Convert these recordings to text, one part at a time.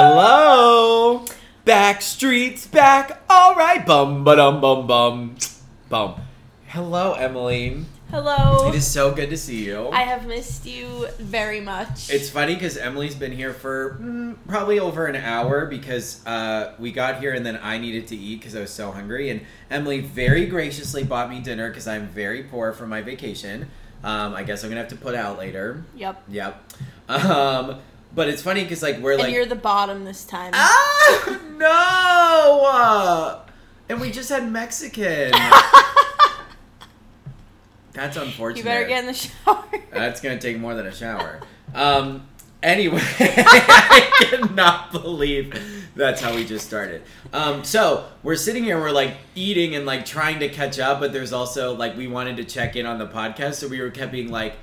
Hello. Backstreet's Back. All right. Bum ba dum bum bum bum. Hello, Emily. Hello. It is so good to see you. I have missed you very much. It's funny because Emily's been here for mm, probably over an hour because uh, we got here and then I needed to eat because I was so hungry. And Emily very graciously bought me dinner because I'm very poor from my vacation. Um, I guess I'm gonna have to put out later. Yep. Yep. Um, but it's funny because like we're And like you're the bottom this time. ah no, uh, and we just had Mexican. That's unfortunate. you better get in the shower. That's gonna take more than a shower. Um. Anyway, I cannot believe that's how we just started. Um. So we're sitting here, we're like eating and like trying to catch up, but there's also like we wanted to check in on the podcast, so we were kept being like, "Oh,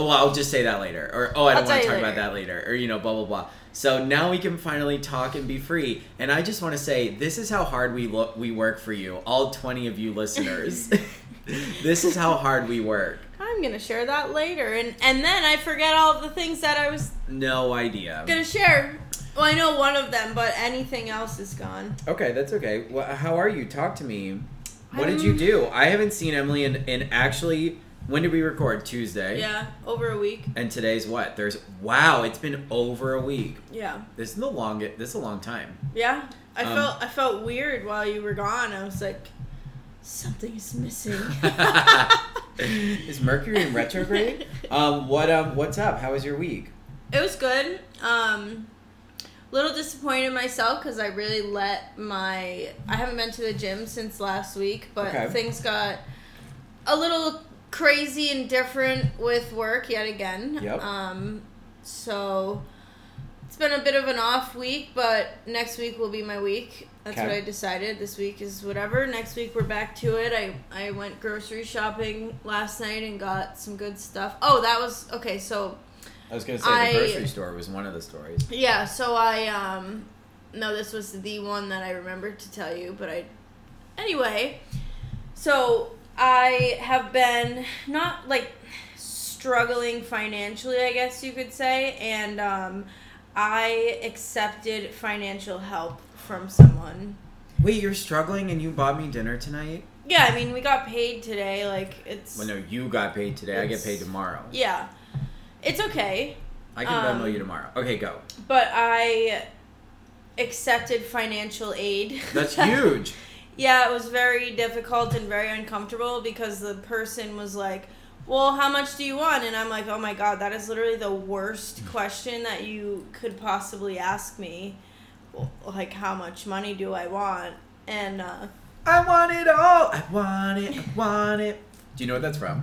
Oh, well, I'll just say that later," or "Oh, I don't want to talk about that later," or you know, blah blah blah. So now we can finally talk and be free. And I just want to say, this is how hard we look, we work for you, all twenty of you listeners. this is how hard we work. I'm gonna share that later, and and then I forget all of the things that I was No idea. gonna share. Well, I know one of them, but anything else is gone. Okay, that's okay. Well, how are you? Talk to me. What did you do? I haven't seen Emily in, in actually. When did we record? Tuesday. Yeah, over a week. And today's what? There's wow. It's been over a week. Yeah, This is the longest. This is a long time. yeah. I Um, felt I felt weird while you were gone. I was like, something is missing. is Mercury in retrograde? Um, what um, what's up? How was your week? It was good. Um, little disappointed myself because I really let my. I haven't been to the gym since last week, but Okay. things got a little crazy and different with work yet again. Yep. Um, so it's been a bit of an off week, but next week will be my week. That's Okay. what I decided. This week is whatever. Next week we're back to it. I I went grocery shopping last night and got some good stuff. Oh, that was okay. So I was gonna say I- the grocery store was one of the stories. yeah, so I um no, this was the one that I remembered to tell you, but I anyway. So I have been not like struggling financially, I guess you could say, and um I accepted financial help from someone. Wait, you're struggling and you bought me dinner tonight? Yeah, I mean, we got paid today, like it's Well, no, you got paid today. I get paid tomorrow. Yeah. It's okay. I can um, Venmo you tomorrow. Okay, go. But I accepted financial aid. That's huge. Yeah, it was very difficult and very uncomfortable because the person was like, Well, how much do you want? And I'm like, Oh my god, that is literally the worst question that you could possibly ask me. Well, Like, how much money do I want? And uh, I want it all. I want it. I want it. Do you know what that's from?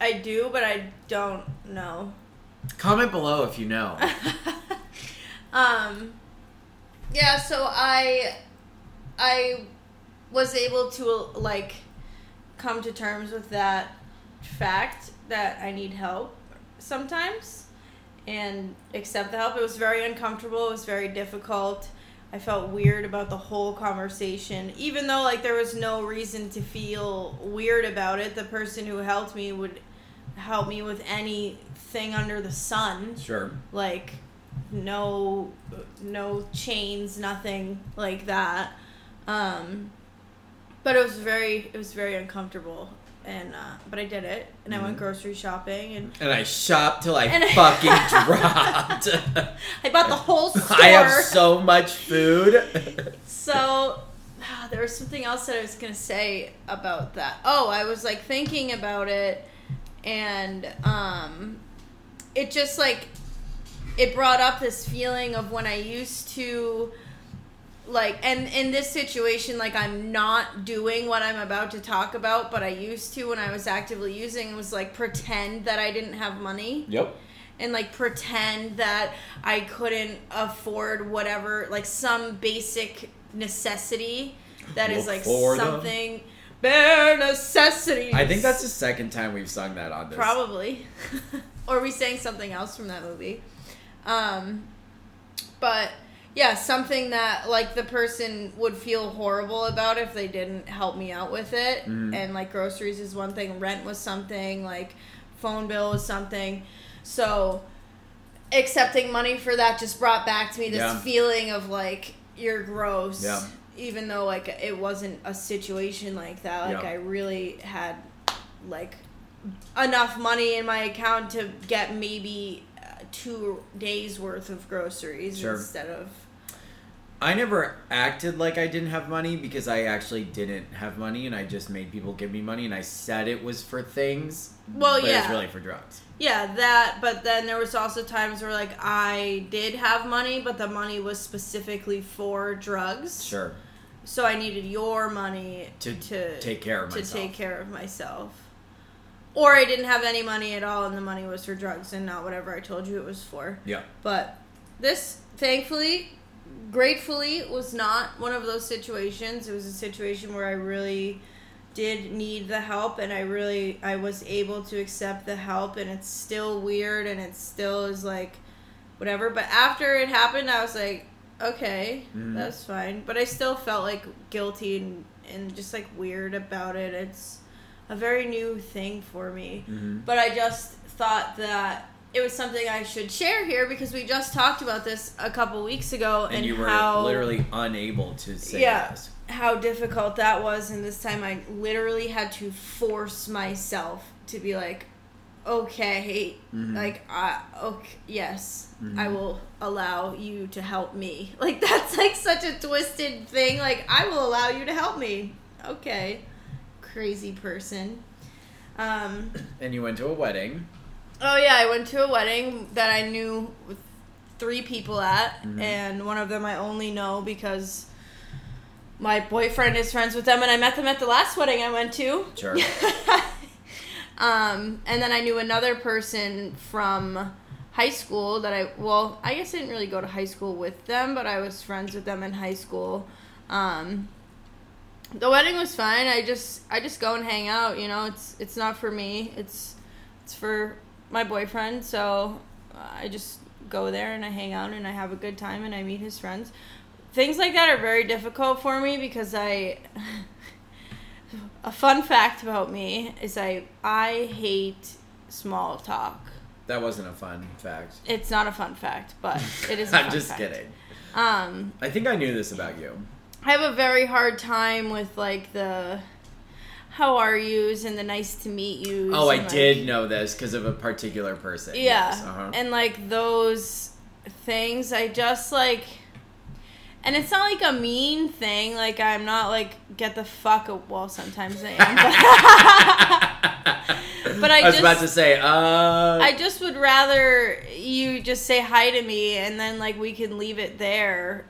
I do, but I don't know. Comment below if you know. um, yeah, so I, I was able to like come to terms with that fact that I need help sometimes and accept the help. It was very uncomfortable. It was very difficult. I felt weird about the whole conversation, even though like there was no reason to feel weird about it. The person who helped me would help me with anything under the sun Sure. like no no chains nothing like that um but it was very it was very uncomfortable and uh but i did it and i went Mhm. grocery shopping and And I shopped till I And I- fucking dropped. i bought the whole store I have so much food. So ah, there was something else that I was gonna say about that. Oh, I was like thinking about it, and um, it just like it brought up this feeling of when I used to like and in this situation like i'm not doing what i'm about to talk about but i used to when i was actively using was like pretend that i didn't have money yep. and like pretend that I couldn't afford whatever, like some basic necessity that is Look like for them. something bare necessities. I think that's the second time we've sung that on this. probably, or we sang something else from that movie. Um, but yeah, something that like the person would feel horrible about if they didn't help me out with it. Mhm. And like groceries is one thing, rent was something, like phone bill was something. So accepting money for that just brought back to me this Yeah. feeling of like you're gross. Yeah. Even though like it wasn't a situation like that, like Yeah. I really had like enough money in my account to get maybe uh, two days worth of groceries Sure. instead of I never acted like I didn't have money because I actually didn't have money and I just made people give me money and I said it was for things. Well, but yeah. it's really for drugs. Yeah, that. But then there was also times where like I did have money, but the money was specifically for drugs. Sure. So I needed your money To to take care of to myself. take care of myself. Or I didn't have any money at all, and the money was for drugs and not whatever I told you it was for. Yeah. But this, thankfully, gratefully, was not one of those situations. It was a situation where I really did need the help and I really I was able to accept the help and it's still weird and it still is like whatever. But after it happened I was like okay Mhm. that's fine. But I still felt like guilty and, and just like weird about it. It's a very new thing for me. Hmm but I just thought that it was something I should share here because we just talked about this a couple weeks ago and, And, you were how literally unable to say Yeah. this. how difficult that was and this time I literally had to force myself to be like okay Mhm. like I okay yes Mhm. I will allow you to help me like that's like such a twisted thing like I will allow you to help me okay crazy person um And you went to a wedding. Oh yeah, I went to a wedding that I knew three people at, Mhm. and one of them I only know because my boyfriend is friends with them, and I met them at the last wedding I went to. Sure. um, and then I knew another person from high school that I well, I guess I didn't really go to high school with them, but I was friends with them in high school. Um, the wedding was fine. I just I just go and hang out. You know, it's it's not for me. It's it's for my boyfriend. So uh, I just go there and I hang out and I have a good time and I meet his friends. Things like that are very difficult for me because I. a fun fact about me is I I hate small talk. That wasn't a fun fact. It's not a fun fact, but it is. I'm just kidding. Um, I think I knew this about you. I have a very hard time with like the how are yous and the nice to meet yous. Oh, I like- did know this because of a particular person. Yeah, Yes, uh-huh. and like those things, I just like. And it's not like a mean thing. Like I'm not like get the fuck. A- well, sometimes I am. But I I, was about to say, uh, I just would rather you just say hi to me and then like we can leave it there.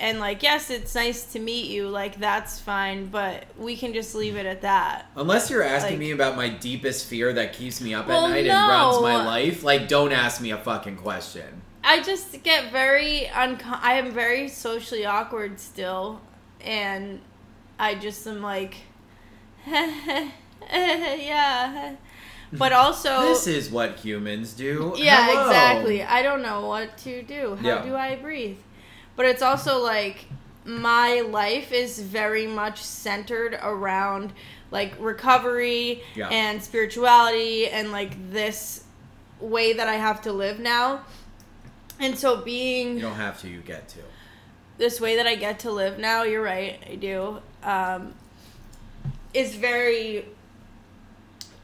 And like, yes, it's nice to meet you. Like that's fine, but we can just leave it at that. unless you're asking like- me about my deepest fear that keeps me up Well, at night and runs my life, like, don't ask me a fucking question. I just get very uncom- I am very socially awkward still, and I just am like, yeah. But also, this is what humans do. yeah, Hello. exactly. I don't know what to do. How Yeah. do I breathe? But it's also like my life is very much centered around like recovery Yeah. and spirituality and like this way that I have to live now. And so being You don't have to, you get to. this way that I get to live now, you're right, I do, um, is very.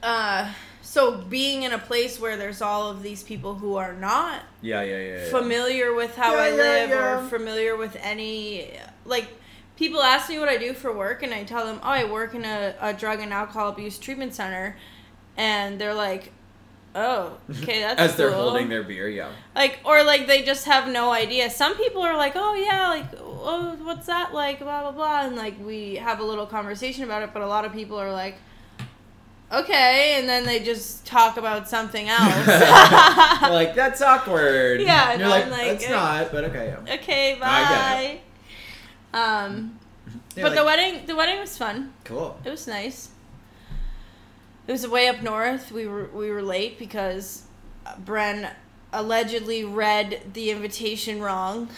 Uh, so being in a place where there's all of these people who are not Yeah, yeah, yeah. yeah. familiar with how Yeah, I yeah, live yeah. or familiar with any like people ask me what I do for work and I tell them, "Oh, I work in a, a drug and alcohol abuse treatment center." And they're like, "Oh, okay, that's As they're holding their beer, yeah. like or like they just have no idea some people are like oh yeah like oh what's that like blah blah blah and like we have a little conversation about it but a lot of people are like okay and then they just talk about something else like, that's awkward. Yeah, And you're like, like, it's eh. not, but okay. Yeah. okay bye um You're but the wedding the wedding was fun Cool. it was nice it was way up north we were we were late because Bren allegedly read the invitation wrong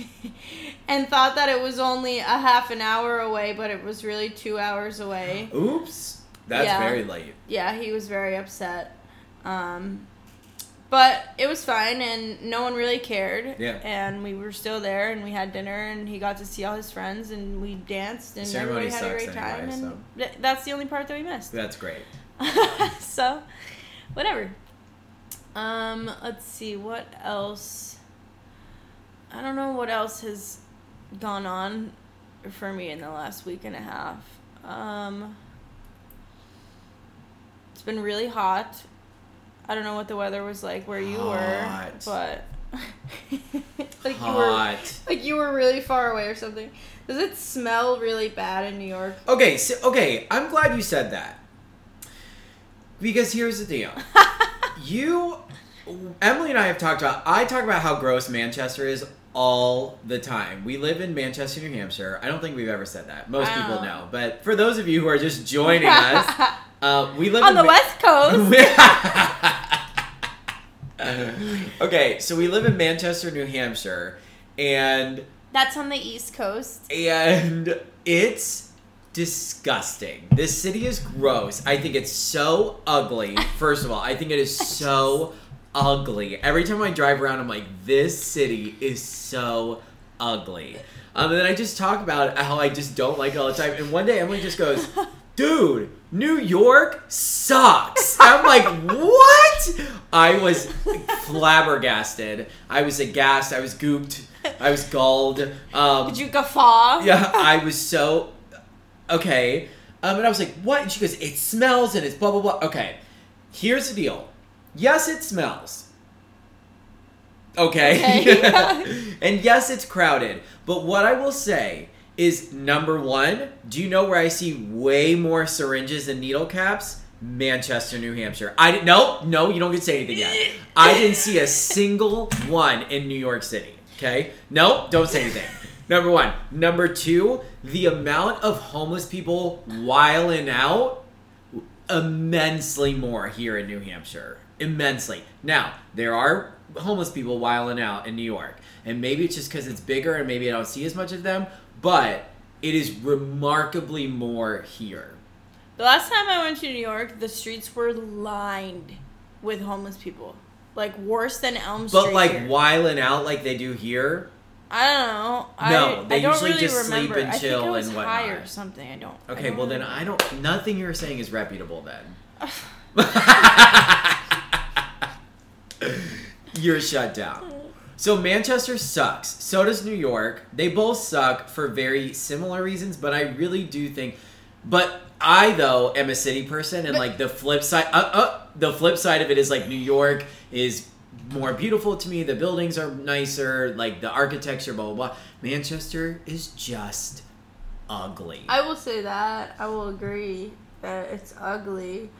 and thought that it was only a half an hour away but it was really 2 hours away Oops. That's Yeah. very late. yeah he was very upset um but it was fine, and no one really cared. Yeah. And we were still there, and we had dinner, and he got to see all his friends, and we danced, and everybody had a great time. anyway, and th- that's the only part that we missed. That's great. so, whatever. Um, let's see what else. I don't know what else has gone on for me in the last week and a half. Um, been really hot. I don't know what the weather was like where you Hot. were, but like you were like you were really far away or something. Does it smell really bad in New York? Okay, so, okay, I'm glad you said that. Because here's the deal. you Emily and I have talked about I talk about how gross Manchester is all the time. We live in Manchester, New Hampshire. I don't think we've ever said that. Most people know. But for those of you who are just joining us, uh, we live on the Ma- West Coast. okay, so we live in Manchester, New Hampshire, and That's on the East Coast. and it's disgusting. This city is gross. I think it's so ugly. First of all, I think it is so ugly. Every time I drive around, I'm like, this city is so ugly. Um, and then I just talk about how I just don't like it all the time. And one day Emily just goes, dude, New York sucks. I'm like, what? I was flabbergasted. I was aghast. I was gooped. I was galled. Um, Did you guffaw? yeah, I was so okay. Um, and I was like, "What?" And she goes, "It smells and it's blah blah blah." Okay, here's the deal. Yes, it smells. Okay. Okay. and yes, it's crowded. But what I will say is, number one, do you know where I see way more syringes and needle caps? Manchester, New Hampshire. I didn't. No, no, you don't get to say anything yet. I didn't see a single one in New York City. Okay. No, don't say anything. Number one. Number two, the amount of homeless people whiling out immensely more here in New Hampshire. Immensely. Now, there are homeless people whiling out in New York. And maybe it's just because it's bigger and maybe I don't see as much of them, but it is remarkably more here. The last time I went to New York, the streets were lined with homeless people. Like worse than Elm Street. But like here. whiling out like they do here, I don't know. No, I, they I don't usually really just sleep remember. and I chill think it was and high whatnot. or something. I don't. I okay, don't well then. I don't nothing you're saying is reputable then. You're shut down. So Manchester sucks. So does New York. They both suck for very similar reasons, but I really do think. But I though am a city person, and But- like the flip side, uh, uh, the flip side of it is like New York is more beautiful to me. The buildings are nicer, like the architecture, blah blah blah. Manchester is just ugly. I will say that. I will agree that it's ugly.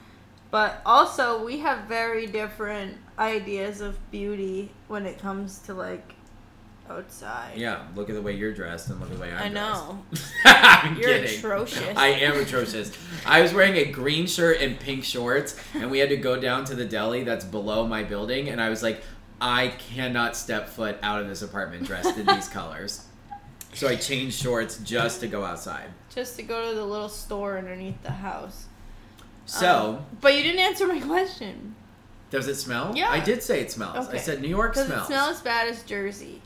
But also, we have very different ideas of beauty when it comes to like outside. yeah, look at the way you're dressed and look at the way I'm I know. dressed. I'm You're kidding. atrocious. I am atrocious. I was wearing a green shirt and pink shorts, and we had to go down to the deli that's below my building, and I was like, I cannot step foot out of this apartment dressed in these colors. So I changed shorts just to go outside. Just to go to the little store underneath the house. So, Um, but you didn't answer my question. Does it smell? Yeah. I did say it smells. I said New York Does smells. it smell as bad as Jersey?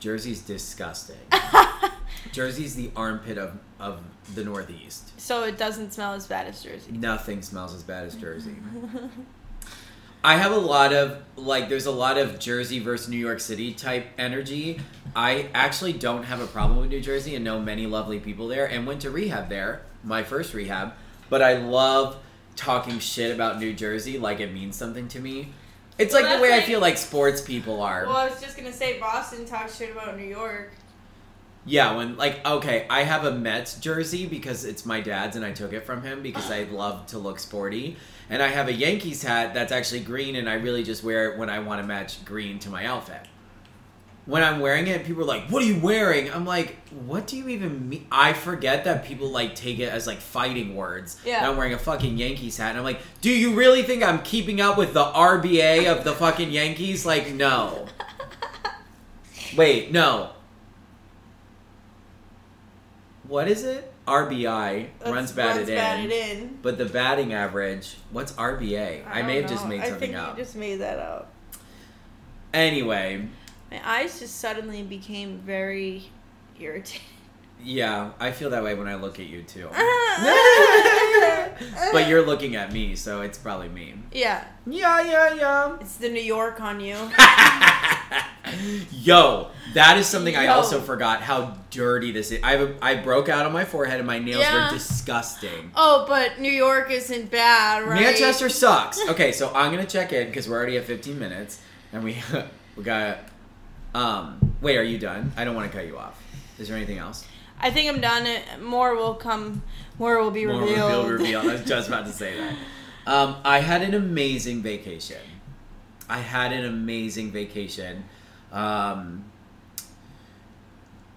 Jersey's disgusting. Jersey's the armpit of, of the Northeast. so it doesn't smell as bad as Jersey. Nothing smells as bad as Jersey. I have a lot of like there's a lot of Jersey versus New York City type energy. I actually don't have a problem with New Jersey and know many lovely people there and went to rehab there, my first rehab, but I love talking shit about New Jersey like it means something to me. It's Well, like the way I feel like sports people are. Well, I was just gonna say Boston talks shit about New York. Yeah, when like okay, I have a Mets jersey because it's my dad's and I took it from him because I love to look sporty. And I have a Yankees hat that's actually green and I really just wear it when I want to match green to my outfit. When I'm wearing it, people are like, "What are you wearing?" I'm like, "What do you even mean?" I forget that people like take it as like fighting words. Yeah. And I'm wearing a fucking Yankees hat and I'm like, "Do you really think I'm keeping up with the RBA of the fucking Yankees?" Like, no. Wait, no. What is it? RBI That's- runs batted runs in. batted in. But the batting average, what's RBA? I, may don't have just know. made I something think up. you just made that up. Anyway, My eyes just suddenly became very irritated. yeah, I feel that way when I look at you too. Uh. but you're looking at me, so it's probably me. yeah, Yeah, yeah, yeah. it's the New York on you. Yo, that is something I Yo. also forgot how dirty this is. I have a, I broke out on my forehead and my nails Yeah. were disgusting. Oh, but New York isn't bad, right? Manchester sucks. Okay, so I'm gonna check in because we're already at 15 minutes, and we we got. Um, wait, are you done? I don't want to cut you off. Is there anything else? I think I'm done. More will come. More will be More revealed. reveal, reveal. I was just about to say that. Um, I had an amazing vacation. I had an amazing vacation. Um,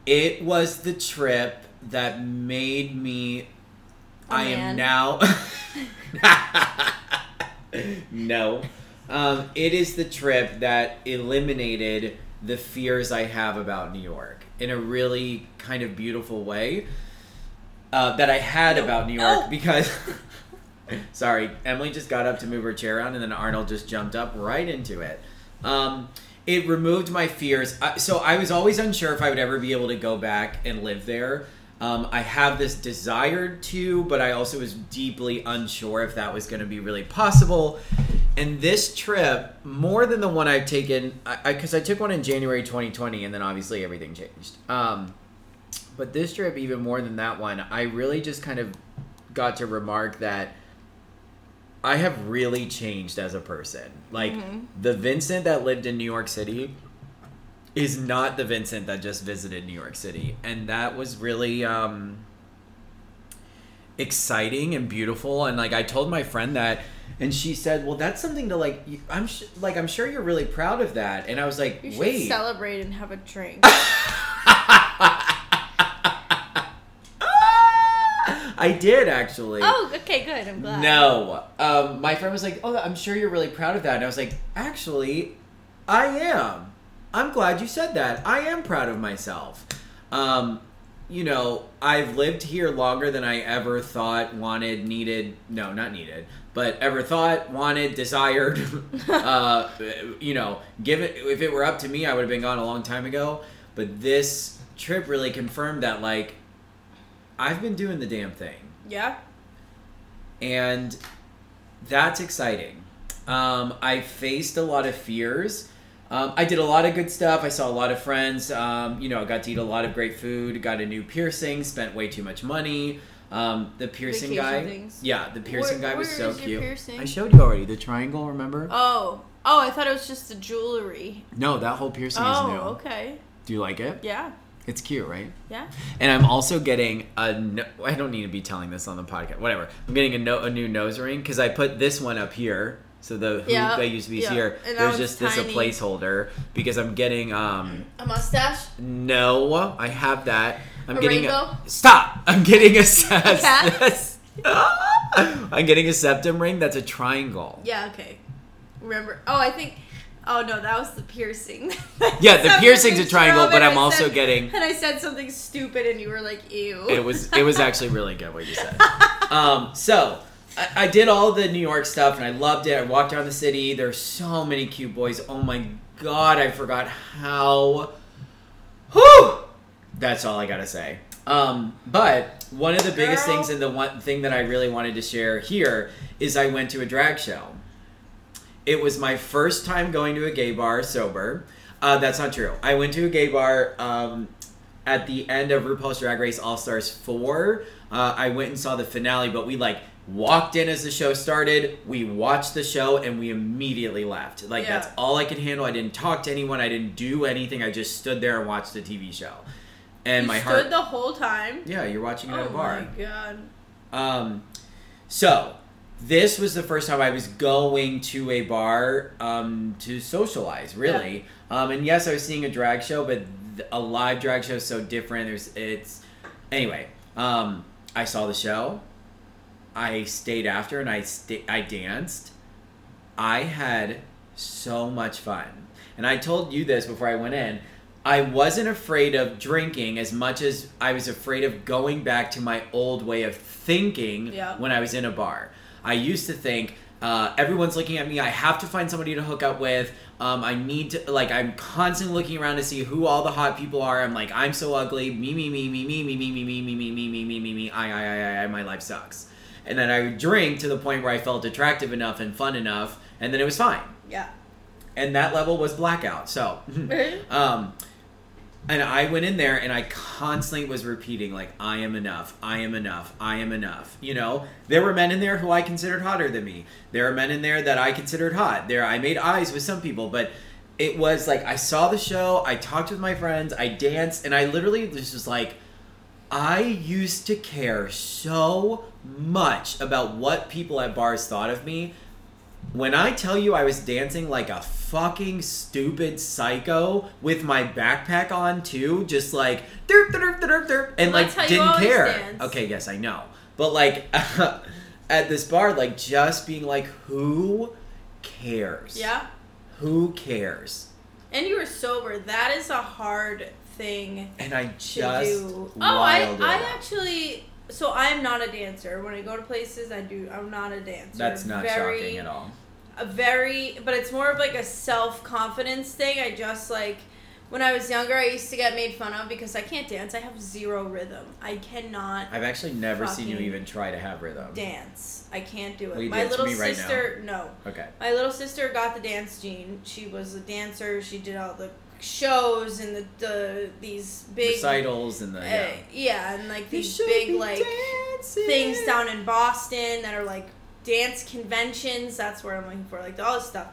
it was the trip that made me. A I am man. now. no. Um, it is the trip that eliminated the fears I have about New York in a really kind of beautiful way uh, that I had No. about New York No. because. Sorry, Emily just got up to move her chair around, and then Arnold just jumped up right into it. Um, it removed my fears. I, so I was always unsure if I would ever be able to go back and live there. Um, I have this desire to, but I also was deeply unsure if that was going to be really possible. And this trip, more than the one I've taken, because I, 'cause I took one in January 2020, and then obviously everything changed. Um, but this trip, even more than that one, I really just kind of got to remark that I have really changed as a person. Like Mhm. the Vincent that lived in New York City is not the Vincent that just visited New York City, and that was really um, exciting and beautiful. And like I told my friend that, and she said, "Well, that's something to like." I'm sh- like, I'm sure you're really proud of that. And I was like, You "Wait." celebrate and have a drink. I did actually. oh, okay, good. I'm glad. No. Um, my friend was like, "Oh, I'm sure you're really proud of that." And I was like, "Actually, I am. I'm glad you said that. I am proud of myself." Um, you know, I've lived here longer than I ever thought, wanted, needed. No, not needed, but ever thought, wanted, desired. uh, you know, give it. If it were up to me, I would have been gone a long time ago. But this trip really confirmed that, like, I've been doing the damn thing Yeah. and that's exciting. Um, I faced a lot of fears. Um, I did a lot of good stuff. I saw a lot of friends. Um, you know, I got to eat a lot of great food. Got a new piercing. Spent way too much money. Um, the piercing Vacation guy. things. Yeah, the piercing Where- guy was where so is your cute. piercing? I showed you already the triangle. Remember? Oh. Oh, I thought it was just the jewelry. No, that whole piercing oh, is new. okay. Do you like it? Yeah. It's cute, right? Yeah. And I'm also getting a. No- I don't need to be telling this on the podcast. Whatever. I'm getting a, no- a new nose ring because I put this one up here. So the hoop Yeah, that used to be yeah. here. And that There's one's just this a tiny. placeholder because I'm getting um A mustache? no I have that. I'm A getting rainbow? a stop. I'm getting a, cat? I'm getting a septum ring that's a triangle. Yeah, okay. Remember? Oh, I think. Oh, no, that was the piercing. Yeah, the piercing's a triangle, but I'm I also said- getting And I said something stupid, and you were like, ew. it was it was actually really good what you said. Um, so I, I did all the New York stuff and I loved it. I walked around the city. There's so many cute boys. Oh my god, I forgot how. Whew! That's all I gotta say. Um, but one of the biggest things and the one thing that I really wanted to share here is I went to a drag show. It was my first time going to a gay bar sober. Uh, that's not true. I went to a gay bar um, at the end of RuPaul's Drag Race All Stars 4. Uh, I went and saw the finale, but we like walked in as the show started. We watched the show and we immediately left. Like, Yeah. that's all I could handle. I didn't talk to anyone, I didn't do anything. I just stood there and watched the TV show. And you my stood heart. the whole time. yeah, you're watching it at Oh a bar. Oh my god. Um, so this was the first time I was going to a bar um, to socialize, really. Um, and yes, I was seeing a drag show, but a live drag show is so different. There's it's anyway. Um, I saw the show. I stayed after and I sta- I danced. I had so much fun. And I told you this before I went in. I wasn't afraid of drinking as much as I was afraid of going back to my old way of thinking Yeah. when I was in a bar. I used to think uh, everyone's looking at me. I have to find somebody to hook up with. Um, I need to like I'm constantly looking around to see who all the hot people are. I'm like I'm so ugly. Me me me me me me me me me me me me me me me me. I I I I. My life sucks. And then I would drink to the point where I felt attractive enough and fun enough, and then it was fine. Yeah. And that level was blackout. So, um, and I went in there and I constantly was repeating like I am enough, I am enough, I am enough. You know, there were men in there who I considered hotter than me. There are men in there that I considered hot. There I made eyes with some people, but it was like I saw the show, I talked with my friends, I danced, and I literally was just like I used to care so much about what people at bars thought of me. When I tell you I was dancing like a fucking stupid psycho with my backpack on too, just like derp derp derp derp, and Well, like that's how you didn't care. dance. Okay, yes, I know, but like at this bar, like just being like, who cares? Yeah. Who cares? And you were sober. That is a hard thing And I to just do. Oh, I, I actually. So I'm not a dancer. When I go to places, I do. I'm not a dancer. That's not very, shocking at all. A very, but it's more of like a self confidence thing. I just like when I was younger, I used to get made fun of because I can't dance. I have zero rhythm. I cannot I've actually never seen you even try to have rhythm. dance. I can't do it. Will you My dance little me right now? sister, no. Okay. My little sister got the dance gene. She was a dancer. She did all the shows and the, the these big Recitals and the uh, yeah. yeah, and like these big like dancing. things down in Boston that are like dance conventions. That's where I'm looking for, like all this stuff.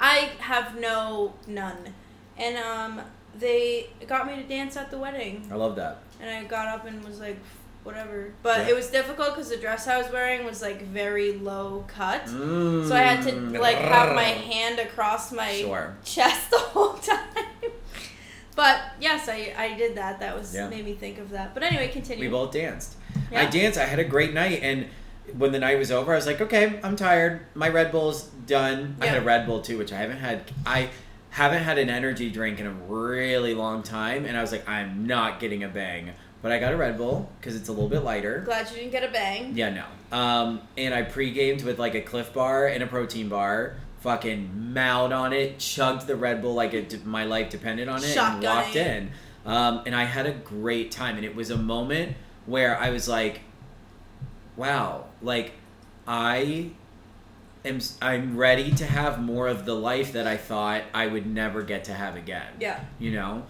I have no none, and um, they got me to dance at the wedding, I love that. and I got up and was like, whatever. But Yeah. it was difficult because the dress I was wearing was like very low cut, Mm. so I had to like have my hand across my Sure. chest the whole time. But yes, I, I did that. That was Yeah. made me think of that. But anyway, continue. We both danced. Yeah. I danced. I had a great night, and when the night was over, I was like, okay, I'm tired. My Red Bull's done. I had a Red Bull too, which I haven't had. I haven't had an energy drink in a really long time, and I was like, I'm not getting a bang. But I got a Red Bull because it's a little bit lighter. Glad you didn't get a bang. Yeah, no. Um, and I pre-gamed with like a Clif Bar and a protein bar. Fucking mowed on it, chugged the Red Bull like it, my life depended on it, and walked in. Um, and I had a great time, and it was a moment where I was like, "Wow, like I am, I'm ready to have more of the life that I thought I would never get to have again." Yeah. you know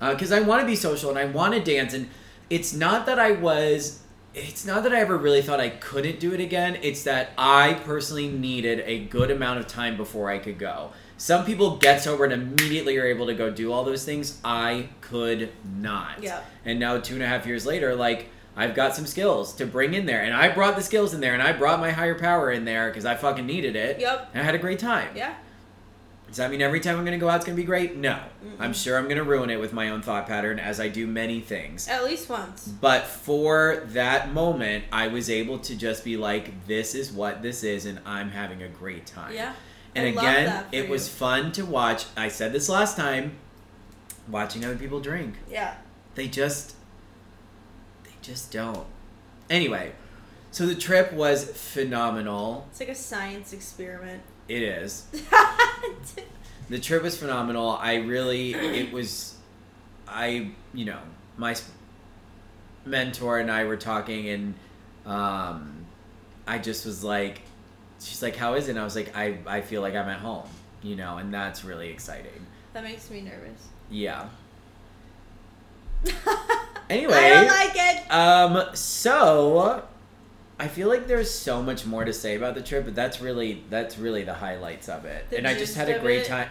uh, because i want to be social and i want to dance and it's not that i was it's not that i ever really thought i couldn't do it again it's that i personally needed a good amount of time before i could go some people get sober and immediately are able to go do all those things i could not Yeah. and now two and a half years later like i've got some skills to bring in there and i brought the skills in there and i brought my higher power in there because i fucking needed it Yep. and i had a great time Yeah. does that mean every time I'm going to go out it's going to be great? No. Mm-mm. I'm sure I'm going to ruin it with my own thought pattern as I do many things. At least once. But for that moment, I was able to just be like, this is what this is, and I'm having a great time. Yeah. And I again, it was fun to watch. I said this last time watching other people drink. Yeah. They just, just don't. Anyway, so the trip was phenomenal. It's like a science experiment. It is. the trip was phenomenal. I really, it was, I, you know, my mentor and I were talking, and um, I just was like, she's like, "How is it?" And I was like, "I, I feel like I'm at home," you know, and that's really exciting. that makes me nervous. Yeah. I Anyway, don't like it. um, so I feel like there's so much more to say about the trip, but that's really that's really the highlights of it. The and I just had a great it? time.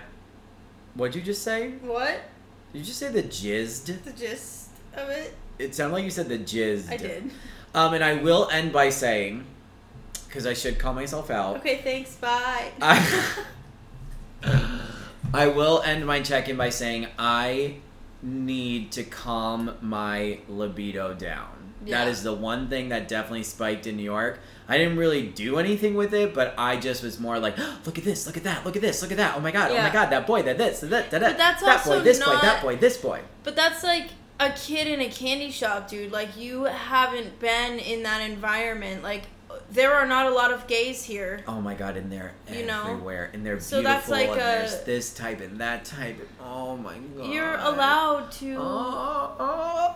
What'd you just say? What? Did you just say the jizzed? The gist of it? It sounded like you said the jizzed. I did. Um, and I will end by saying, because I should call myself out. Okay, thanks. Bye. I, I will end my check-in by saying I need to calm my libido down. Yeah. That is the one thing that definitely spiked in New York. I didn't really do anything with it, but I just was more like, look at this, look at that, look at this, look at that. Oh my god, oh my god, that boy, that this, that that, that, But that's that boy, this boy, that boy, this boy. But that's like a kid in a candy shop, dude. Like you haven't been in that environment. Like there are not a lot of gays here. Oh my god, and they're You know? everywhere, and they're So beautiful. that's like and a- there's this type and that type. And, oh my god, You're allowed to. Oh, oh,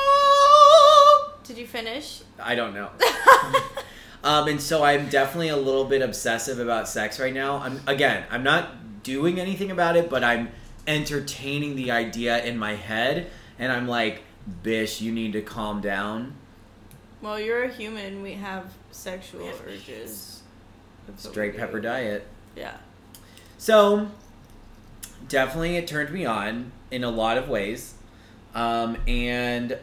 oh. Did you finish? I don't know. Um, and so I'm definitely a little bit obsessive about sex right now. I'm again, I'm not doing anything about it, but I'm entertaining the idea in my head, and I'm like, "Bish, you need to calm down." Well, you're a human. We have sexual urges. That's Straight pepper do. diet. Yeah. So, definitely, it turned me on in a lot of ways, um, and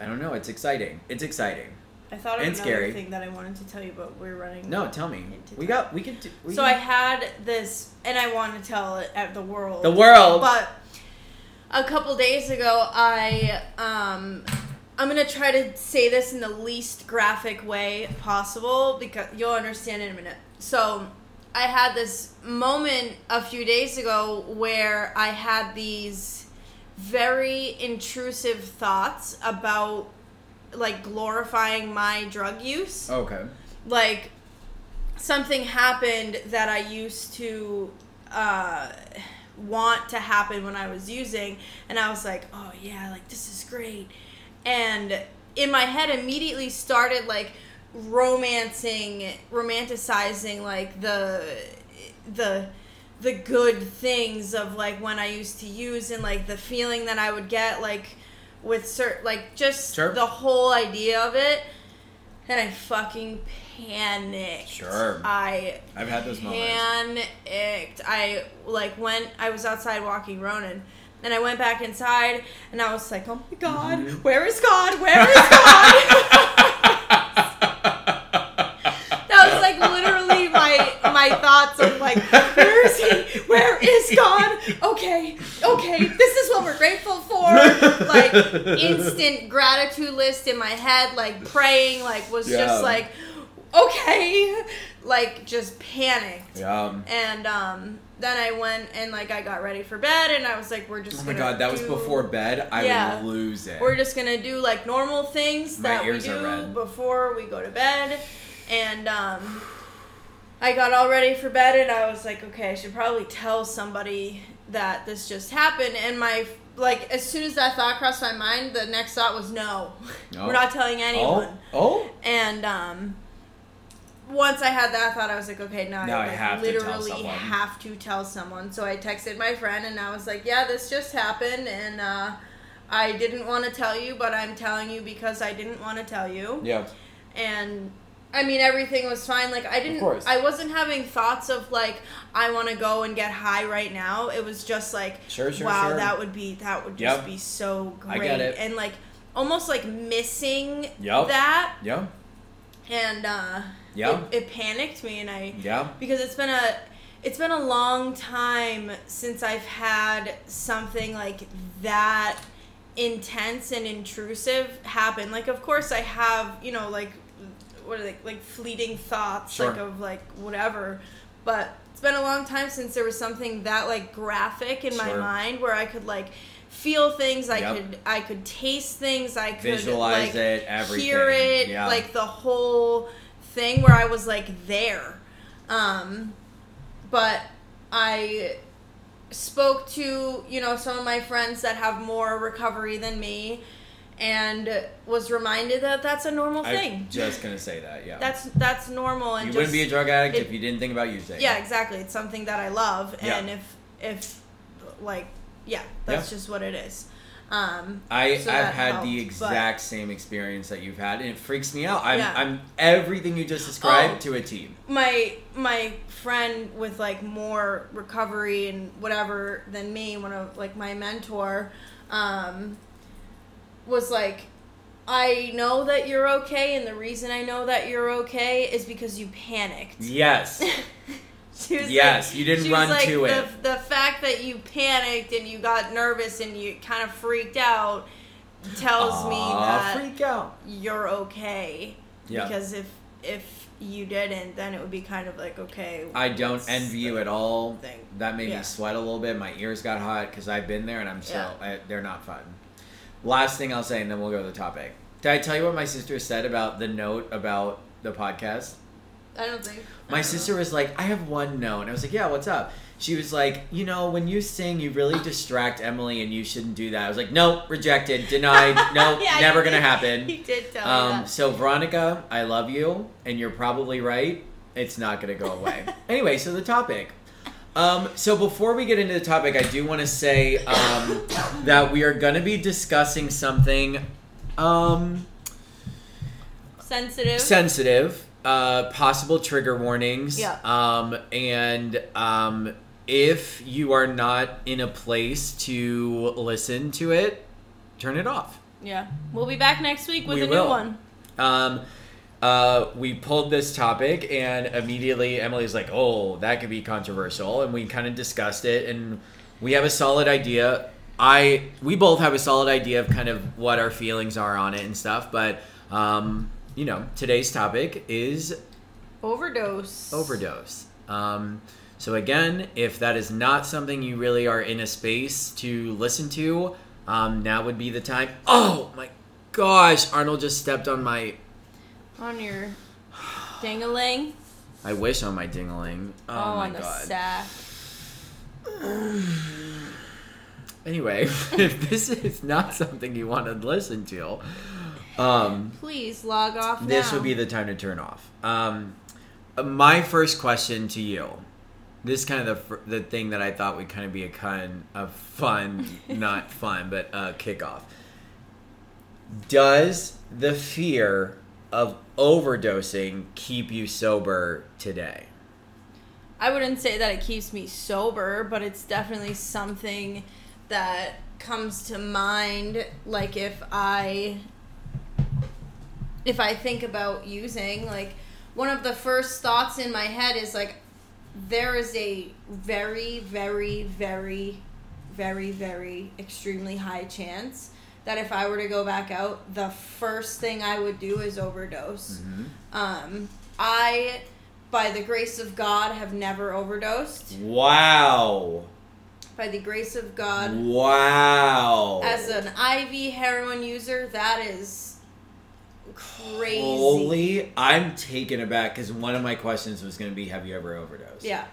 I don't know. It's exciting. It's exciting. I thought of And another scary. thing that I wanted to tell you, but we're running. No, tell me. We got. We could. Do, we So can- I had this, and I want to tell it at the world. The world. But a couple days ago, I um, I'm gonna try to say this in the least graphic way possible because you'll understand in a minute. So I had this moment a few days ago where I had these very intrusive thoughts about like glorifying my drug use Okay. like something happened that I used to uh, want to happen when I was using, and I was like, oh yeah, like this is great, and in my head immediately started like romancing, romanticizing like the the the good things of like when I used to use and like the feeling that I would get like with certain like just Sure. the whole idea of it and I fucking panicked. Sure. I I've had those moments. panicked. I like went. I was outside walking Ronan, and I went back inside, and I was like, "Oh my God, Mhm. where is God? Where is God?" that was like literally my my thoughts of like, "Where is He? Where is God? Okay, okay, this is what we're grateful for." Like instant gratitude list in my head, like praying, like was Yeah. just like, okay, like just panicked. yeah. And um, then I went and like I got ready for bed, and I was like, we're just Oh my gonna god, that was before bed. I Yeah. would lose it. We're just gonna do like normal things My that we do before we go to bed, and um, I got all ready for bed, and I was like, okay, I should probably tell somebody that this just happened, and my like as soon as that thought crossed my mind, the next thought was no, No. we're not telling anyone. Oh. And um, once I had that thought, I was like, okay, now, Now I I, have literally someone. have to tell someone. So I texted my friend, and I was like, yeah, this just happened, and uh, I didn't want to tell you, but I'm telling you because I didn't want to tell you. Yeah. And I mean, everything was fine. Like I didn't. I wasn't having thoughts of like I want to go and get high right now. It was just like, Sure, sure, wow, sure. that would be that would just Yep. be so great. I get it. and like almost like missing Yep. that Yeah. and uh Yeah. it, it panicked me and i Yeah. because it's been a it's been a long time since i've had something like that intense and intrusive happen like of course i have you know like what are they like fleeting thoughts Sure. like of like whatever but it's been a long time since there was something that like graphic in my mind where i could like feel things i Yep. could i could taste things i could Visualize like, it, everything. hear it Yeah. like the whole thing where i was like there um but i spoke to you know some of my friends that have more recovery than me and was reminded that that's a normal I'm thing just gonna say that. Yeah. that's that's normal and you just, wouldn't be a drug addict it- if you didn't think about using. yeah exactly it's something that i love Yeah. and if if like yeah that's Yeah. just what it is um I So I've had helped, the but- exact same experience that you've had, and it freaks me out. I'm Yeah. I'm everything you just described Oh. to a T. my my friend with like more recovery and whatever than me one of like my mentor um was like I know that you're okay and the reason I know that you're okay is because you panicked. Yes. She was Yes, like- you didn't run like, to the, it. The fact that you panicked and you got nervous and you kind of freaked out tells me that freak out. you're okay. Yeah. Because if if you didn't, then it would be kind of like okay. I don't envy you at all. thing? That made Yeah. me sweat a little bit. My ears got hot because I've been there, and I'm so Yeah. I, they're not fun. last thing I'll say, and then we'll go to the topic. Did I tell you what my sister said about the note about the podcast? I don't think. My don't sister know. was like, I have one note. And I was like, yeah, what's up? She was like, you know, when you sing, you really distract Emily and you shouldn't do that. I was like, nope, rejected, denied, nope, Yeah, never gonna happen. You did tell me Um, that. so Veronica, I love you, and you're probably right. It's not gonna go away. anyway, so the topic. Um, so before we get into the topic, I do want to say um, that we are gonna be discussing something um, Sensitive. sensitive, uh, possible trigger warnings. Yeah. Um, and um, if you are not in a place to listen to it, turn it off. yeah. We'll be back next week with We a will. new one. Um, uh, we pulled this topic, and immediately Emily's like, "Oh, that could be controversial," and we kind of discussed it, and we have a solid idea. I we both have a solid idea of kind of what our feelings are on it and stuff, but um, you know, today's topic is Overdose. overdose. Um, so again, if that is not something you really are in a space to listen to, um, now would be the time. Oh my gosh, Arnold just stepped on my On your dingaling. I wish on my dingling. Oh, Oh, my on the god. sack. Anyway, if this is not something you want to listen to, um, Please log off this now. would be the time to turn off. Um, uh, my first question to you. This is kind of the the thing that I thought would kind of be a kind of fun, not fun, but uh, kickoff. Does the fear of overdosing keep you sober today? I wouldn't say that it keeps me sober, but it's definitely something that comes to mind like if I if I think about using like one of the first thoughts in my head is like there is a very very very very very extremely high chance that if I were to go back out the first thing I would do is overdose. Um, I, by the grace of God, have never overdosed. Wow. By the grace of God, Wow. as an IV heroin user, that is crazy. Holy, I'm taken aback because one of my questions was going to be, "Have you ever overdosed?" Yeah,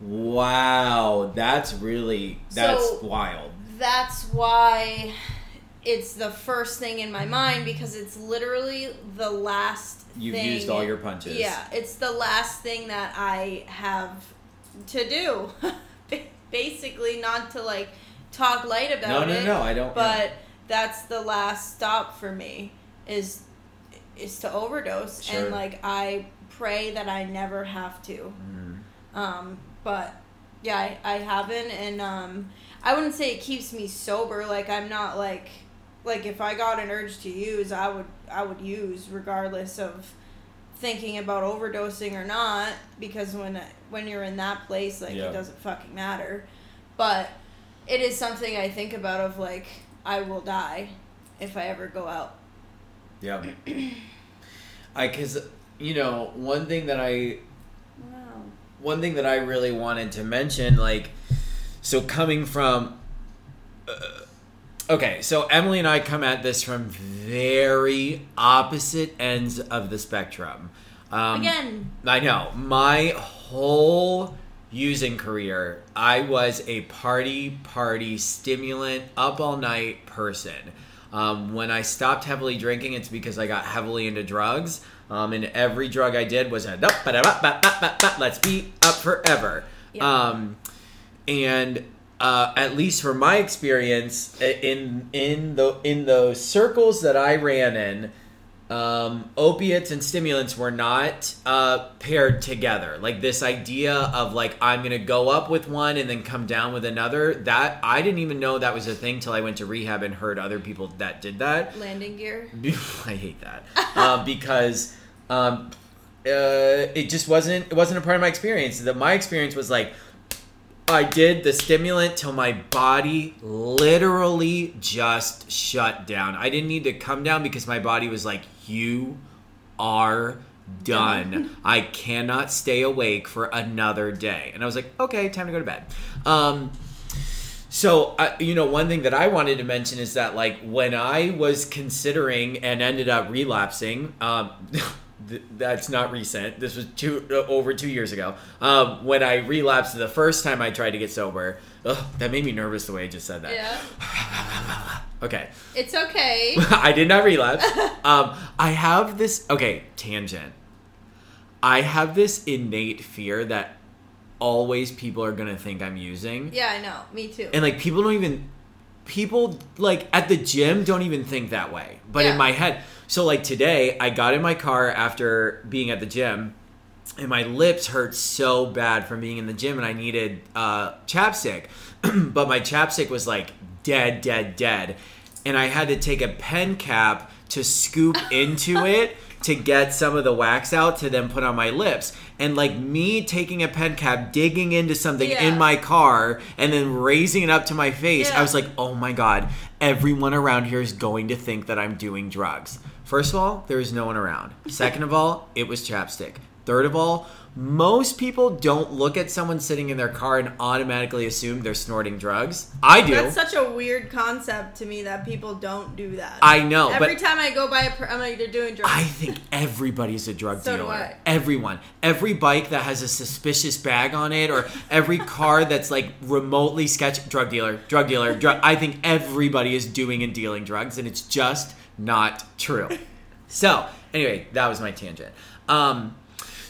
Wow, that's really that's So- wild. that's why it's the first thing in my mind because it's literally the last. You've thing, used all your punches. Yeah, it's the last thing that I have to do. Basically, not to like talk light No, about no, it. no. I don't. but that's the last stop for me is is to overdose Sure. and like i pray that i never have to Mm. um but yeah I, I haven't and um i wouldn't say it keeps me sober like i'm not like like if i got an urge to use i would i would use regardless of thinking about overdosing or not because when when you're in that place like Yeah. it doesn't fucking matter but it is something i think about of like i will die if i ever go out Yeah. I because you know one thing that I wow one thing that I really wanted to mention, like, so coming from. Uh, okay, so Emily and I come at this from very opposite ends of the spectrum. Um, again I know. My whole using career, I was a party, party, stimulant, up all night person. Um, when I stopped heavily drinking, it's because I got heavily into drugs. Um, and every drug I did was a let's be up forever. Yeah. Um, and uh, at least from my experience in in the in those circles that I ran in, um, opiates and stimulants were not uh, paired together. Like this idea of like I'm gonna go up with one and then come down with another. That I didn't even know that was a thing till I went to rehab and heard other people that did that. landing gear I hate that uh, because um, uh, it just wasn't it wasn't a part of my experience. That my experience was like I did the stimulant till my body literally just shut down. I didn't need to come down because my body was like, "You are done. I cannot stay awake for another day." And I was like, "Okay, time to go to bed." Um, So, uh, you know, one thing that I wanted to mention is that, like, when I was considering and ended up relapsing, um, th- that's not recent. This was two uh, over two years ago. Um, when I relapsed the first time I tried to get sober, ugh, that made me nervous the way I just said that. Yeah. Okay, It's okay. I did not relapse. um, I have this. Okay, tangent. I have this innate fear that always people are gonna think I'm using. yeah, I know. Me too. And like people don't even people like at the gym don't even think that way. But Yeah. in my head, so like today I got in my car after being at the gym and my lips hurt so bad from being in the gym and I needed uh chapstick. but my chapstick was like dead dead dead and I had to take a pen cap to scoop into it to get some of the wax out to then put on my lips. And like me taking a pen cap, digging into something Yeah. in my car, and then raising it up to my face, I was like, oh my god, everyone around here is going to think that I'm doing drugs. First of all, there was no one around. Second of all, it was chapstick. Third of all, most people don't look at someone sitting in their car and automatically assume they're snorting drugs. I do. That's such a weird concept to me that people don't do that. I know, Every time I go by a, per- I'm like, they're doing drugs. I think everybody's a drug So do dealer. I. Everyone. Every bike that has a suspicious bag on it, or every car that's like remotely sketch drug dealer, drug dealer, drug. I think everybody is doing and dealing drugs, and it's just not true. So anyway, that was my tangent. Um,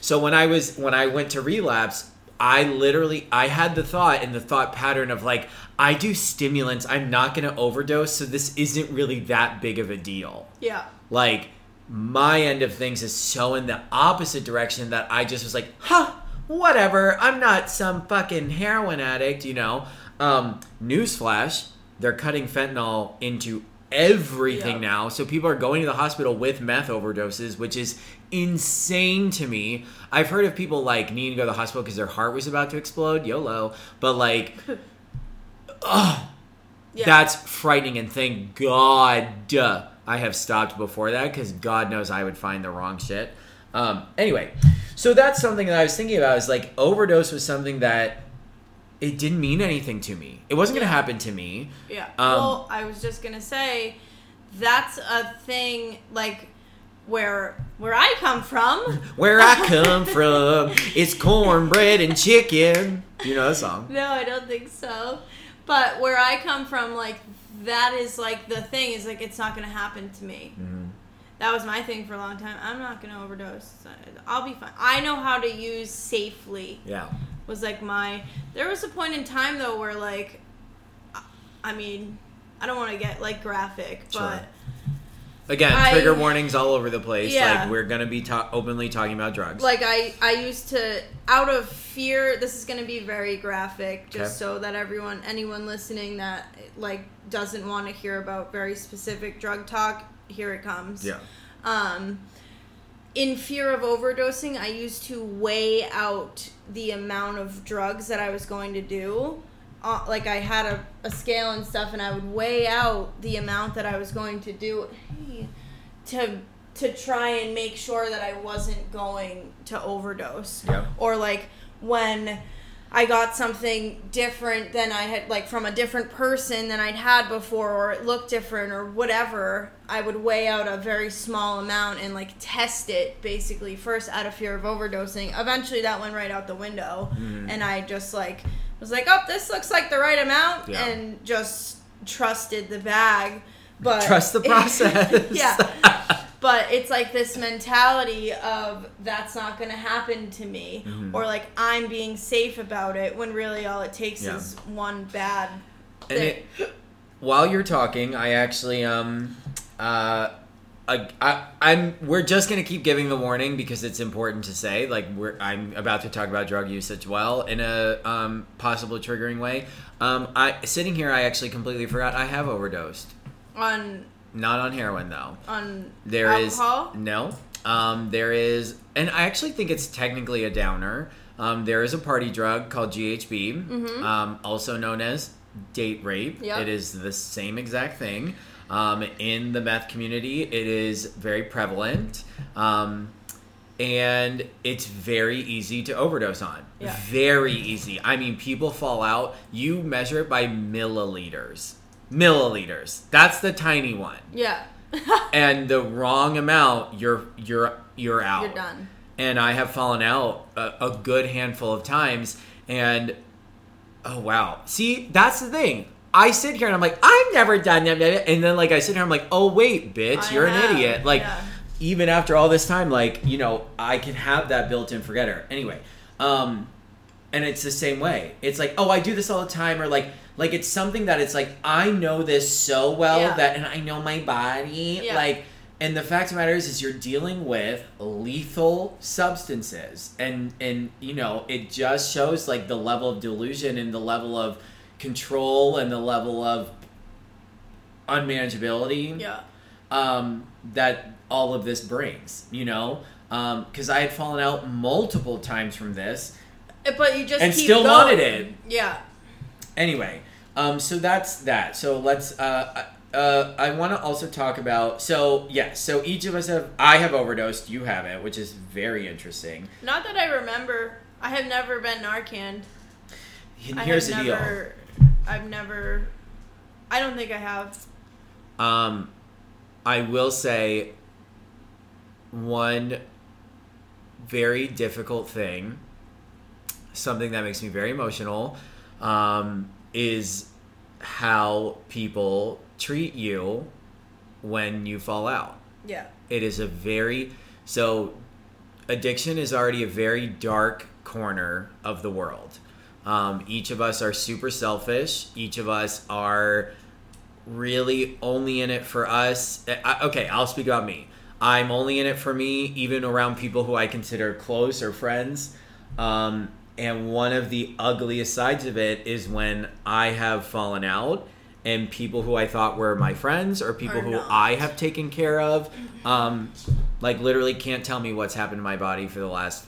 so when I was when I went to relapse, I literally I had the thought and the thought pattern of like I do stimulants, I'm not going to overdose, so this isn't really that big of a deal yeah. like my end of things is so in the opposite direction that I just was like, huh, whatever. I'm not some fucking heroin addict, you know. Um, newsflash, they're cutting fentanyl into everything Yep. now. So people are going to the hospital with meth overdoses, which is insane to me. I've heard of people like needing to go to the hospital because their heart was about to explode, YOLO. But like, oh, Yeah. that's frightening, and thank God I have stopped before that because God knows I would find the wrong shit. Um, anyway, so that's something that I was thinking about. Is like overdose was something that it didn't mean anything to me. It wasn't gonna happen to me. Yeah. Um, well, I was just gonna say, that's a thing like where where I come from. Where I come from, it's cornbread and chicken. You know that song. No, I don't think so. But where I come from, like that is like the thing is like it's not gonna happen to me. Mhm. That was my thing for a long time. I'm not gonna overdose. I'll be fine. I know how to use safely. Yeah. Was like my. There was a point in time though where like, I- mean, I don't want to get like graphic, Sure. Again, I- trigger warnings all over the place. Yeah. Like we're gonna be ta- openly talking about drugs. like I I used to out of fear. This is gonna be very graphic, just Okay. so that everyone anyone listening that like doesn't want to hear about very specific drug talk, here it comes. yeah. um, in fear of overdosing, I used to weigh out the amount of drugs that I was going to do. Uh, like I had a, a scale and stuff, and I would weigh out the amount that I was going to do hey, to to try and make sure that I wasn't going to overdose. Yeah. Or like when I got something different than I had, like from a different person than I'd had before, or it looked different, or whatever. I would weigh out a very small amount and like test it basically first out of fear of overdosing. Eventually, that went right out the window, Mhm. and I just like was like, "Oh, this looks like the right amount," Yeah. and just trusted the bag. But Trust the process. yeah. But it's like this mentality of that's not going to happen to me, Mhm. or like I'm being safe about it when really all it takes Yeah. is one bad And thing. it, while you're talking, I actually um uh I, I I'm we're just gonna keep giving the warning because it's important to say like we're I'm about to talk about drug use as well in a um possible triggering way. Um I sitting here I actually completely forgot I have overdosed. on Not on heroin though. on There is alcohol. no. Um, there is, and I actually think it's technically a downer. Um, there is a party drug called GHB, Mhm. um, also known as date rape. Yep. It is the same exact thing. Um, in the meth community, it is very prevalent. Um, and it's very easy to overdose on. Yeah. Very easy. I mean, people fall out. You measure it by milliliters. Milliliters. That's the tiny one. Yeah. And the wrong amount, you're you're you're out. You're done. And I have fallen out a, a good handful of times and oh wow. See, that's the thing. I sit here and I'm like, I've never done that. And then like I sit here, and I'm like, oh wait, bitch, I you're have, an idiot. Like yeah. even after all this time, like, you know, I can have that built-in forgetter. Anyway, um, and it's the same way. It's like, oh, I do this all the time, or like, like it's something that it's like I know this so well Yeah. that, and I know my body, Yeah. like. And the fact of the matter is, is you're dealing with lethal substances, and and you know it just shows like the level of delusion and the level of control and the level of unmanageability Yeah. um, that all of this brings, you know? Because I had fallen out multiple times from this. Uh, But you just And still going. wanted it. Yeah. Anyway, um, so that's that. So let's. Uh, uh, I want to also talk about. So yes, so each of us have. I have overdosed. You haven't, which is very interesting. Not that I remember. I have never been Narcan. And I here's the have deal. I've never. I don't think I have. Um, I will say one very difficult thing, something that makes me very emotional, um, is how people treat you when you fall out. Yeah. It is a very so addiction is already a very dark corner of the world. Um, each of us are super selfish. Each of us are really only in it for us. I, okay, I'll speak about me. I'm only in it for me, even around people who I consider close or friends. Um, and one of the ugliest sides of it is when I have fallen out and people who I thought were my friends or people who. I have taken care of, um, like literally can't tell me what's happened to my body for the last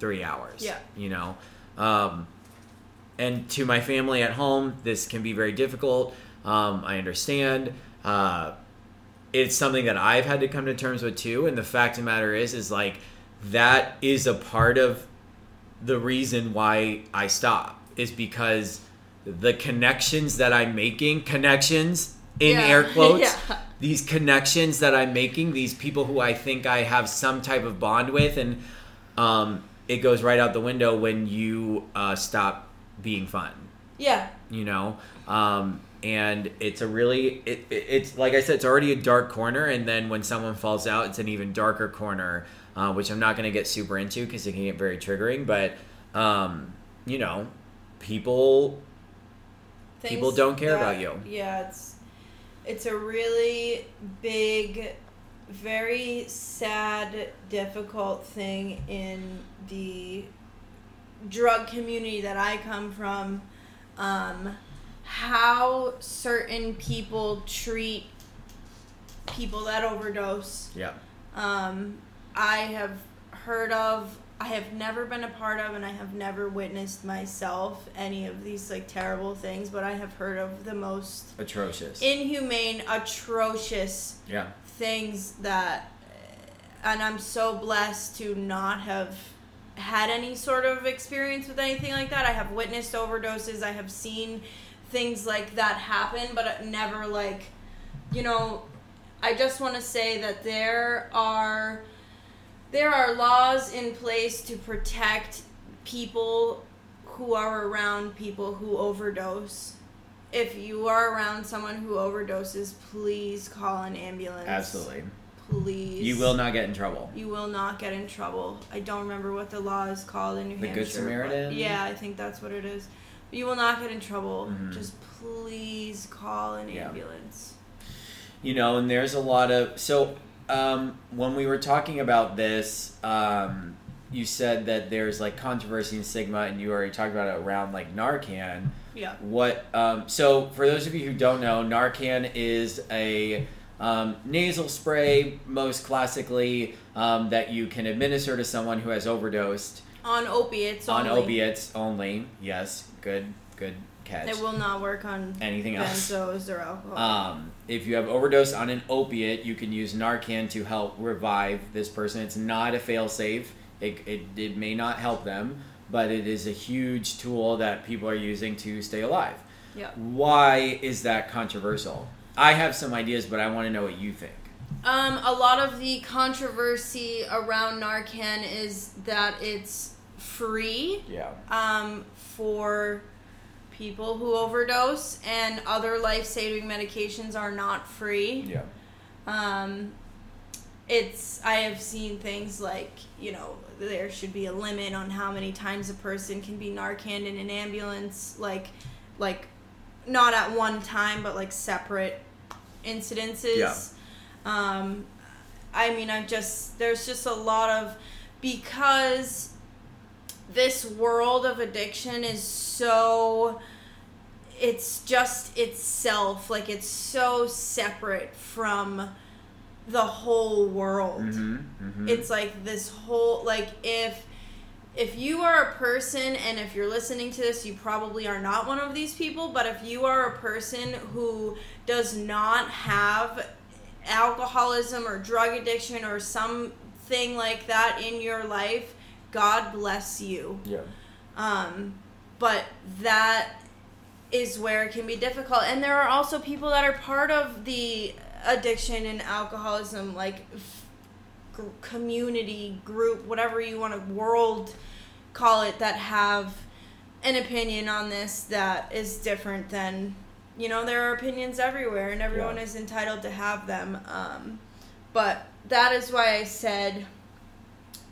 three hours. Yeah. You know? Um, and to my family at home, this can be very difficult. Um, I understand. Uh, it's something that I've had to come to terms with too. And the fact of the matter is, is like that is a part of the reason why I stop is because the connections that I'm making, connections in Yeah. air quotes, Yeah. these connections that I'm making, these people who I think I have some type of bond with, and um, it goes right out the window when you uh, stop being fun Yeah. you know um, and it's a really it, it, it's like i said it's already a dark corner and then when someone falls out it's an even darker corner uh, which i'm not going to get super into because it can get very triggering but um, you know people People don't care that- about you. Yeah, it's it's a really big, very sad, difficult thing in the drug community that I come from. Um, how certain people treat people that overdose. yeah Um, I have heard of, I have never been a part of, and I have never witnessed myself any of these like terrible things, but I have heard of the most atrocious inhumane, atrocious yeah things that, and I'm so blessed to not have had any sort of experience with anything like that. I have witnessed overdoses, I have seen things like that happen, but never like, you know, I just want to say that there are there are laws in place to protect people who are around people who overdose. If you are around someone who overdoses, please call an ambulance. absolutely Please. you will not get in trouble You will not get in trouble. I don't remember what the law is called in New The Good Hampshire. but- Samaritan? Yeah, I think that's what it is. You will not get in trouble. Mhm. Just please call an Yeah. ambulance. you know and there's a lot of so um, when we were talking about this um, you said that there's like controversy and stigma and you already talked about it around like narcan Yeah. what um, so for those of you who don't know narcan is a um, nasal spray most classically um, that you can administer to someone who has overdosed on opiates on only. opiates only. Yes, good, good catch. It will not work on Anything else? benzos or alcohol. Um, if you have overdose on an opiate, you can use Narcan to help revive this person. It's not a fail-safe. It, it, it may not help them, but it is a huge tool that people are using to stay alive. Yep. Why is that controversial? I have some ideas, but I want to know what you think. Um, a lot of the controversy around Narcan is that it's free Yeah. um, for people who overdose, and other life saving medications are not free. Yeah. Um, it's I have seen things like you know there should be a limit on how many times a person can be Narcan in an ambulance, like like not at one time, but like separate incidences. Yeah. Um, I mean, I've just there's just a lot of because this world of addiction is so it's just itself like it's so separate from the whole world Mm-hmm. mm-hmm. it's like this whole like if if you are a person and if you're listening to this you probably are not one of these people but if you are a person who does not have alcoholism or drug addiction or something like that in your life god bless you yeah. um, but that is where it can be difficult. And there are also people that are part of the addiction and alcoholism, like community group, whatever you want to world call it, that have an opinion on this that is different than you know there are opinions everywhere and everyone Yeah. is entitled to have them um, but that is why i said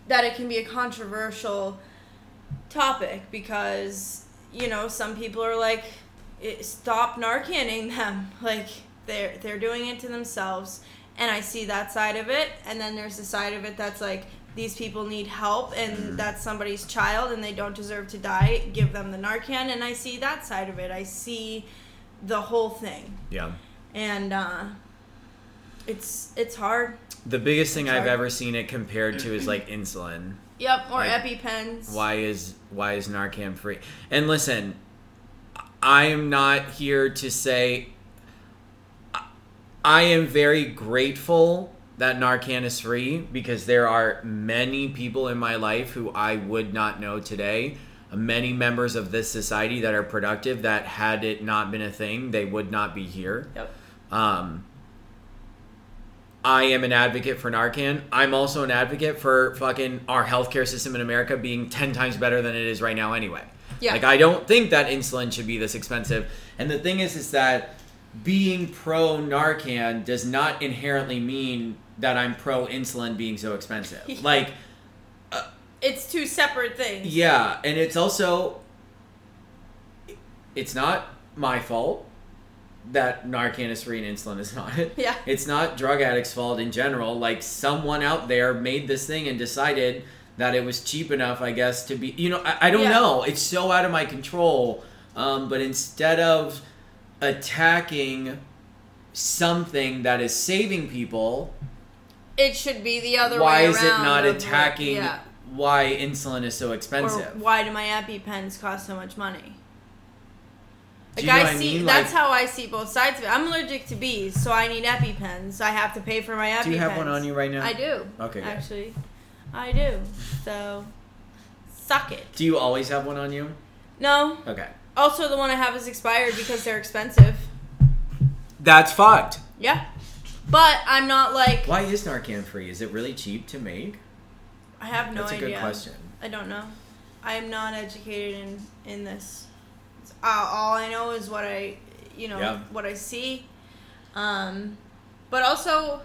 that it can be a controversial topic because you know some people are like "Eh, stop narcaning them like they're they're doing it to themselves and i see that side of it and then there's the side of it that's like these people need help and that's somebody's child and they don't deserve to die give them the narcan and i see that side of it i see the whole thing Yeah. and uh it's it's hard The biggest thing I've ever seen it compared to is like insulin. yep or Like, epipens Why is why is Narcan free? And listen, I am not here to say I am very grateful that Narcan is free because there are many people in my life who I would not know today. Many members of this society that are productive that had it not been a thing, they would not be here. yep Um, I am an advocate for Narcan. I'm also an advocate for fucking our healthcare system in America being 10 times better than it is right now anyway. Yeah. Like I don't think that insulin should be this expensive. And the thing is is that being pro Narcan does not inherently mean that I'm pro insulin being so expensive. like it's two separate things yeah, and it's also it's not my fault that Narcan is free and insulin is not. Yeah. It's not drug addicts' fault in general. Like someone out there made this thing and decided that it was cheap enough, I guess, to be you know, I, I don't Yeah. know. It's so out of my control. Um, but instead of attacking something that is saving people, It should be the other way. Around. Why way is it not attacking yeah. why insulin is so Or expensive? why do my EpiPens cost so much money? Like I see, mean? that's Like- how I see both sides of it. I'm allergic to bees, so I need EpiPens. I have to pay for my EpiPens. Do you have one on you right now? I do. Okay, good. Actually, I do. So, suck it. Do you always have one on you? No. Okay. Also, the one I have is expired because they're expensive. That's fucked. Yeah. But I'm not like Why is Narcan free? Is it really cheap to make? I have no That's a idea. good question. I don't know. I am not educated in in this. Uh, all I know is what I, you know, Yeah. what I see. Um, but also,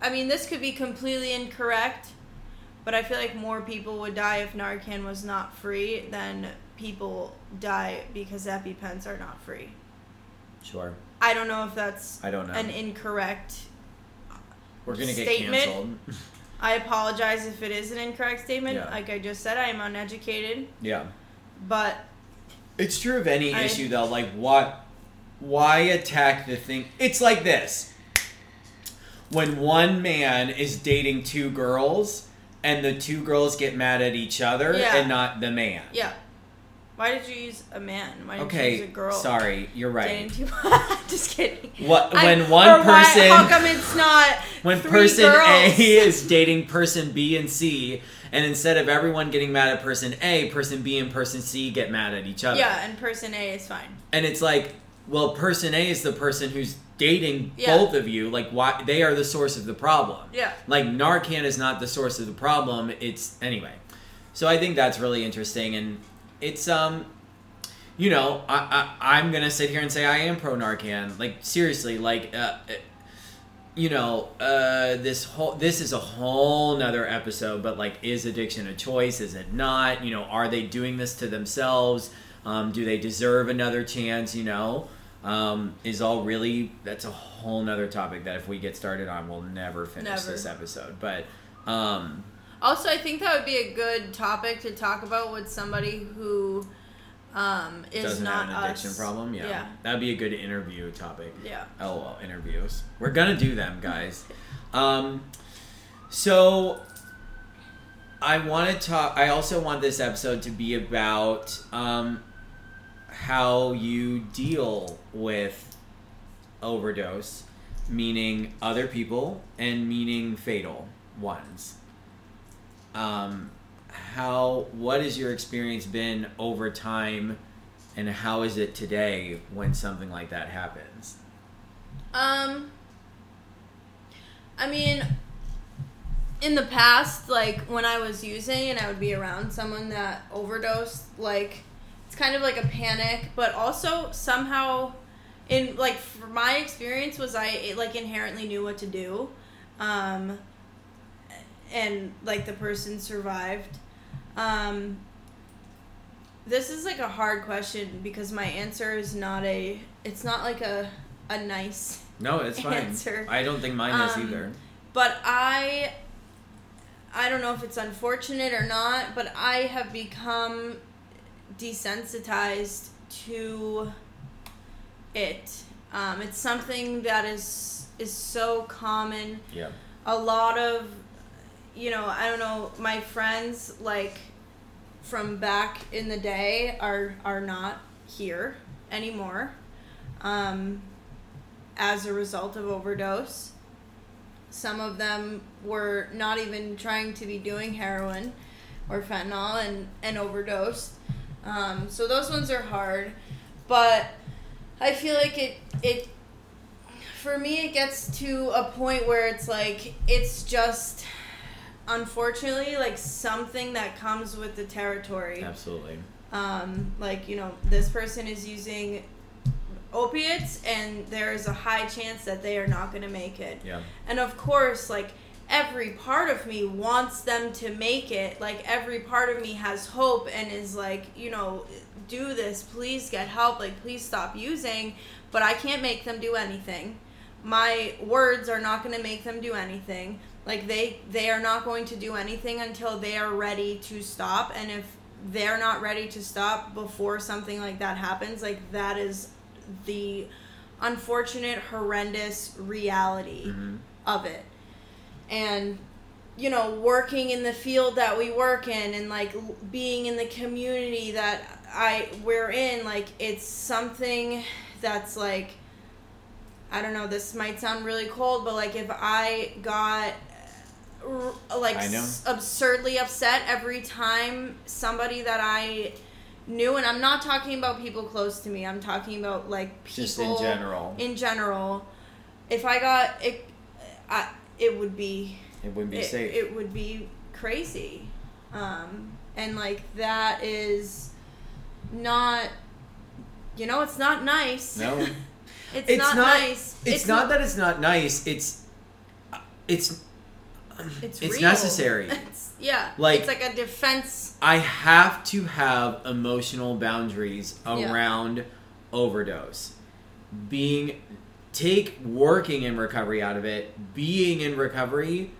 I mean, this could be completely incorrect, but I feel like more people would die if Narcan was not free than people die because EpiPens are not free. Sure. I don't know if that's I don't know. an incorrect We're gonna get statement. canceled. I apologize if it is an incorrect statement. Yeah. Like I just said, I am uneducated. yeah. But It's true of any I- issue though. Like what? Why attack the thing? It's like this. When one man is dating two girls and the two girls get mad at each other Yeah. and not the man. Yeah. Why did you use a man? Why did you use a girl? sorry, you're right. Just kidding. What when one or why- person how come it's not when person girls? A is dating person B and C, and instead of everyone getting mad at person A, person B and person C get mad at each other. Yeah, and person A is fine. And it's like, well, person A is the person who's dating Yeah. both of you. Like, why they are the source of the problem. Yeah. Like Narcan is not the source of the problem. It's anyway. So I think that's really interesting, and it's um, you know, I, I I'm gonna sit here and say I am pro Narcan. Like seriously, like uh, uh, you know, uh, this whole this is a whole nother episode. But like, is addiction a choice? Is it not? You know, are they doing this to themselves? Um, do they deserve another chance? You know. Um, is all really that's a whole nother topic that if we get started on we'll never finish Never. this episode but um Also, I think that would be a good topic to talk about with somebody who um, is doesn't not have an addiction us. problem yeah. Yeah. that'd be a good interview topic Yeah. lol interviews we're gonna do them guys um so i want to talk i also want this episode to be about um how you deal with overdose meaning other people and meaning fatal ones um how what has your experience been over time and how is it today when something like that happens? Um, I mean, in the past, like when I was using and I would be around someone that overdosed, like it's kind of like a panic, but also somehow, in like for my experience, was I like inherently knew what to do, um, and like the person survived. Um, this is like a hard question because my answer is not a. It's not like a a nice no it's fine Answer. i don't think mine is Um, either but I I don't know if it's unfortunate or not, but I have become desensitized to it. Um, it's something that is is so common. yeah A lot of you know, I don't know, my friends like from back in the day are are not here anymore. Um, as a result of overdose. Some of them were not even trying to be doing heroin or fentanyl and, and overdosed. Um, so those ones are hard. But I feel like it it for me it gets to a point where it's like it's just unfortunately like something that comes with the territory. Absolutely. Um, like you know this person is using opiates and there is a high chance that they are not going to make it. Yeah. And of course like every part of me wants them to make it. Like every part of me has hope and is like you know do this please get help like please stop using but i can't make them do anything. My words are not going to make them do anything like they they are not going to do anything until they are ready to stop and if they're not ready to stop before something like that happens like that is the unfortunate horrendous reality Mhm. of it and you know working in the field that we work in and like being in the community that i we're in like it's something that's like i don't know this might sound really cold but like if i got like I know. s- absurdly upset every time somebody that i knew and i'm not talking about people close to me i'm talking about like people just in general in general, if I got it, I, it would be it wouldn't be it, safe it would be crazy, um, and like that is not, you know, it's not nice. no it's, It's not, not- nice. it's, not that it's not nice it's it's it's, it's necessary It's, yeah, Like- it's like a defense. I have to have emotional boundaries Yeah. around overdose. Being take working in recovery out of it, being in recovery,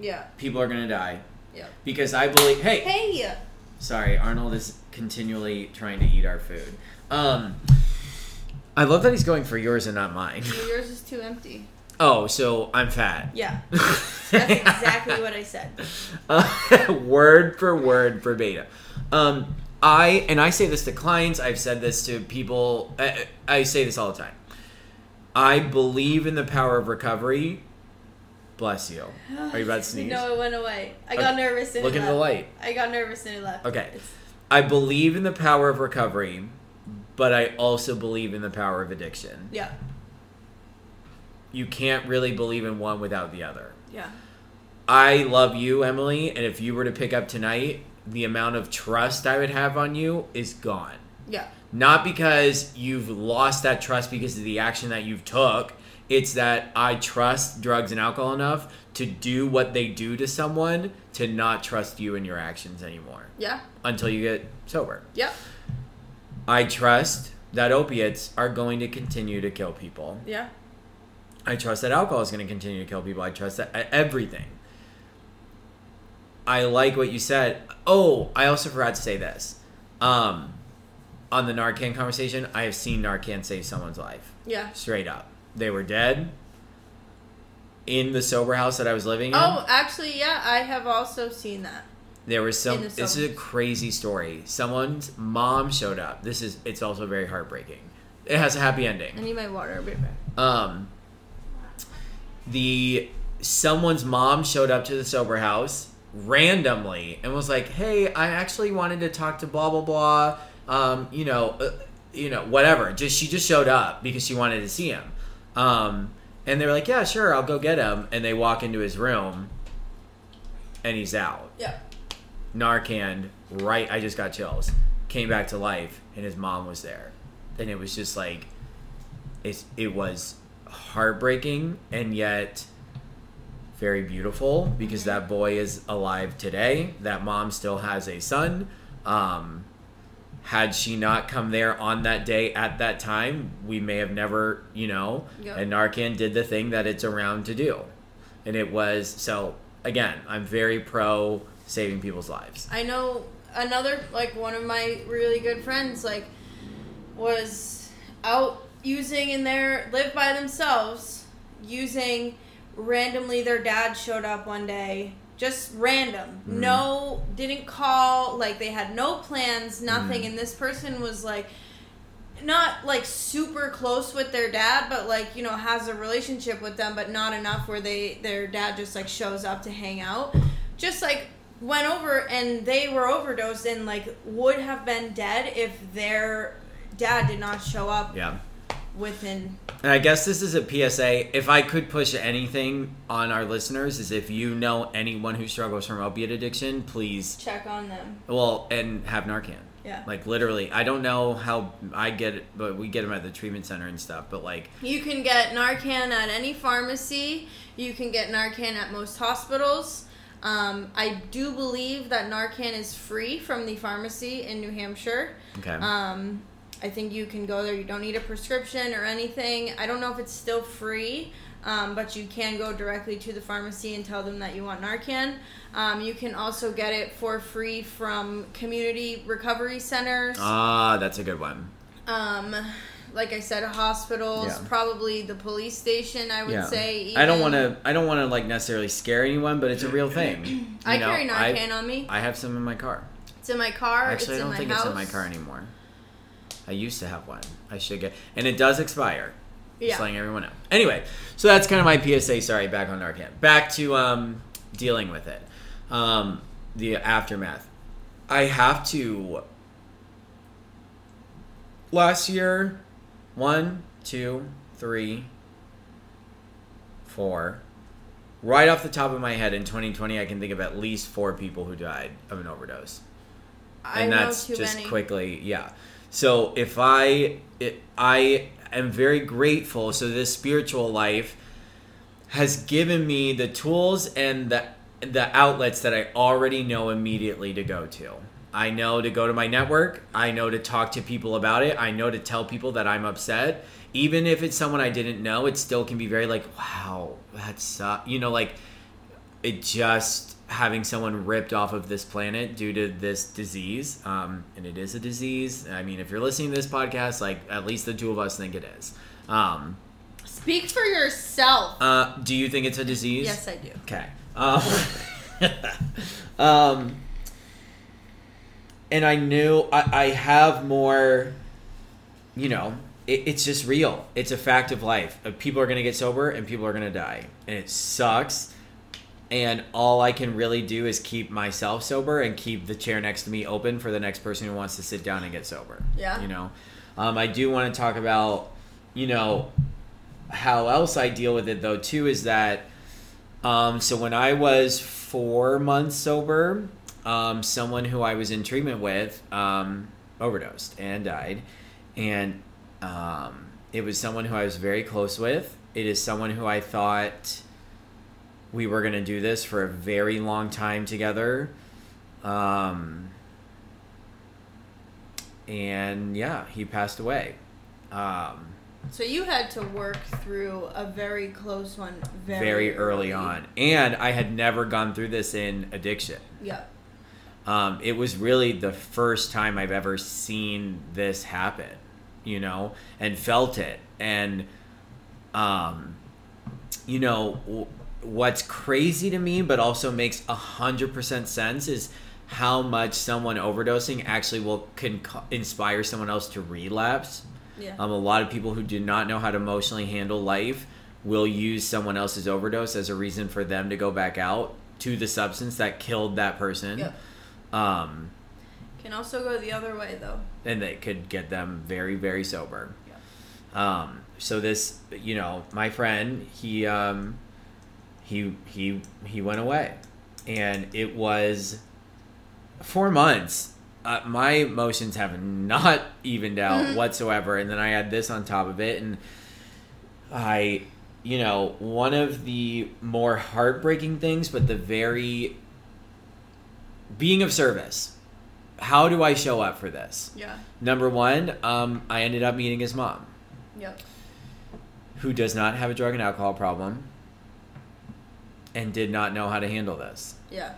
Yeah. people are going to die. Yeah. Because I believe hey, Hey. sorry, Arnold is continually trying to eat our food. Um I love that he's going for yours and not mine. Yours is too empty. Oh, so I'm fat. Yeah. That's exactly what I said. Uh, word for word verbatim. Um, I and I say this to clients. I've said this to people. I, I say this all the time. I believe in the power of recovery. Bless you. Are you about to sneeze? No, it went away. I got Okay. nervous and Look it into the light. I got nervous and it left. Okay. It's- I believe in the power of recovery, but I also believe in the power of addiction. yeah. You can't really believe in one without the other. Yeah. I love you, Emily, and if you were to pick up tonight, the amount of trust I would have on you is gone. Yeah. Not because you've lost that trust because of the action that you've took. It's that I trust drugs and alcohol enough to do what they do to someone to not trust you and your actions anymore Yeah. until you get sober. Yeah. I trust that opiates are going to continue to kill people. Yeah. I trust that alcohol is going to continue to kill people. I trust that everything. I like what you said. Oh, I also forgot to say this. Um, on the Narcan conversation, I have seen Narcan save someone's life. Yeah. Straight up. They were dead in the sober house that I was living in. Oh, actually, yeah, I have also seen that. There was some. The This is a crazy story. Someone's mom showed up. This is. It's also very heartbreaking. It has a happy ending. I need my water. I'll be right back. um the someone's mom showed up to the sober house randomly and was like hey i actually wanted to talk to blah blah blah um you know uh, you know whatever just she just showed up because she wanted to see him um and they're like yeah sure i'll go get him and they walk into his room and he's out Yeah. Narcan, right? I just got chills. Came back to life, and his mom was there, and it was just like, it's it was heartbreaking and yet very beautiful because that boy is alive today. That mom still has a son. Um, had she not come there on that day at that time, we may have never, you know. Yep. And Narcan did the thing that it's around to do, and it was so. Again, I'm very pro saving people's lives. I know another like one of my really good friends like was out using in their live by themselves using randomly their dad showed up one day just random Mm. no didn't call like they had no plans nothing Mm. and this person was like not like super close with their dad but like you know has a relationship with them but not enough where they their dad just like shows up to hang out just like went over and they were overdosed and like would have been dead if their dad did not show up Yeah. Within And I guess this is a PSA. If I could push anything on our listeners, is if you know anyone who struggles from opiate addiction, please, check on them well, and have Narcan. yeah Like literally, I don't know how I get it, but we get them at the treatment center and stuff. But like, you can get narcan at any pharmacy you can get narcan at most hospitals um, i do believe that narcan is free from the pharmacy in new hampshire okay, Um, I think you can go there. You don't need a prescription or anything. I don't know if it's still free, um, but you can go directly to the pharmacy and tell them that you want Narcan. Um, you can also get it for free from community recovery centers. ah, that's a good one. Um, like I said, hospitals, Yeah. probably the police station. I would Yeah. say. I don't want to. I don't want to like necessarily scare anyone, but it's a real thing. I know, carry Narcan I, on me. I have some in my car. It's in my car. Actually, I don't in think my it's in my car anymore. I used to have one. I should get, and it does expire. Just Yeah. letting everyone know. Anyway, so that's kind of my PSA. Sorry, back on Narcan. Back to um, dealing with it. Um, the aftermath. I have to. Last year, one, two, three, four. Right off the top of my head, in 2020, I can think of at least four people who died of an overdose I and that's just many. quickly yeah so if i it, i am very grateful so this spiritual life has given me the tools and the the outlets that i already know immediately to go to. I know to go to my network. I know to talk to people about it. I know to tell people that i'm upset. Even if it's someone i didn't know it still can be very like wow that's you know like it just having someone ripped off of this planet due to this disease um, and it is a disease i mean if you're listening to this podcast like at least the two of us think it is um, Speak for yourself. Uh, do you think it's a disease? yes, I do. Okay. Um, um, and I knew I, I have more, you know, it, it's just real. It's a fact of life. Uh, People are going to get sober and people are going to die. And it sucks. And all I can really do is keep myself sober and keep the chair next to me open for the next person who wants to sit down and get sober. Yeah. You know, um, I do want to talk about, you know, how else I deal with it though too is that um, so when I was four months sober, um, someone who I was in treatment with um, overdosed and died, and um, it was someone who I was very close with. It is someone who I thought we were going to do this for a very long time together. Um, and yeah, he passed away. Um, So you had to work through a very close one very, very early on. And I had never gone through this in addiction. Yeah. Um, it was really the first time I've ever seen this happen, you know, and felt it. And, um, you know, what's crazy to me, but also makes a hundred percent sense is how much someone overdosing actually will can inspire someone else to relapse. Yeah. Um, a lot of people who do not know how to emotionally handle life will use someone else's overdose as a reason for them to go back out to the substance that killed that person. Yep. Um, Can also go the other way though. and that could get them very, very sober. Um, so this, you know, my friend, he, um, he, he, he went away, and it was four months. Uh, my emotions have not evened out Mhm. whatsoever, and then I had this on top of it, and I, you know, one of the more heartbreaking things, but the very being of service. How do I show up for this? Yeah. Number one, um, I ended up meeting his mom, Yep. who does not have a drug and alcohol problem and did not know how to handle this. Yeah.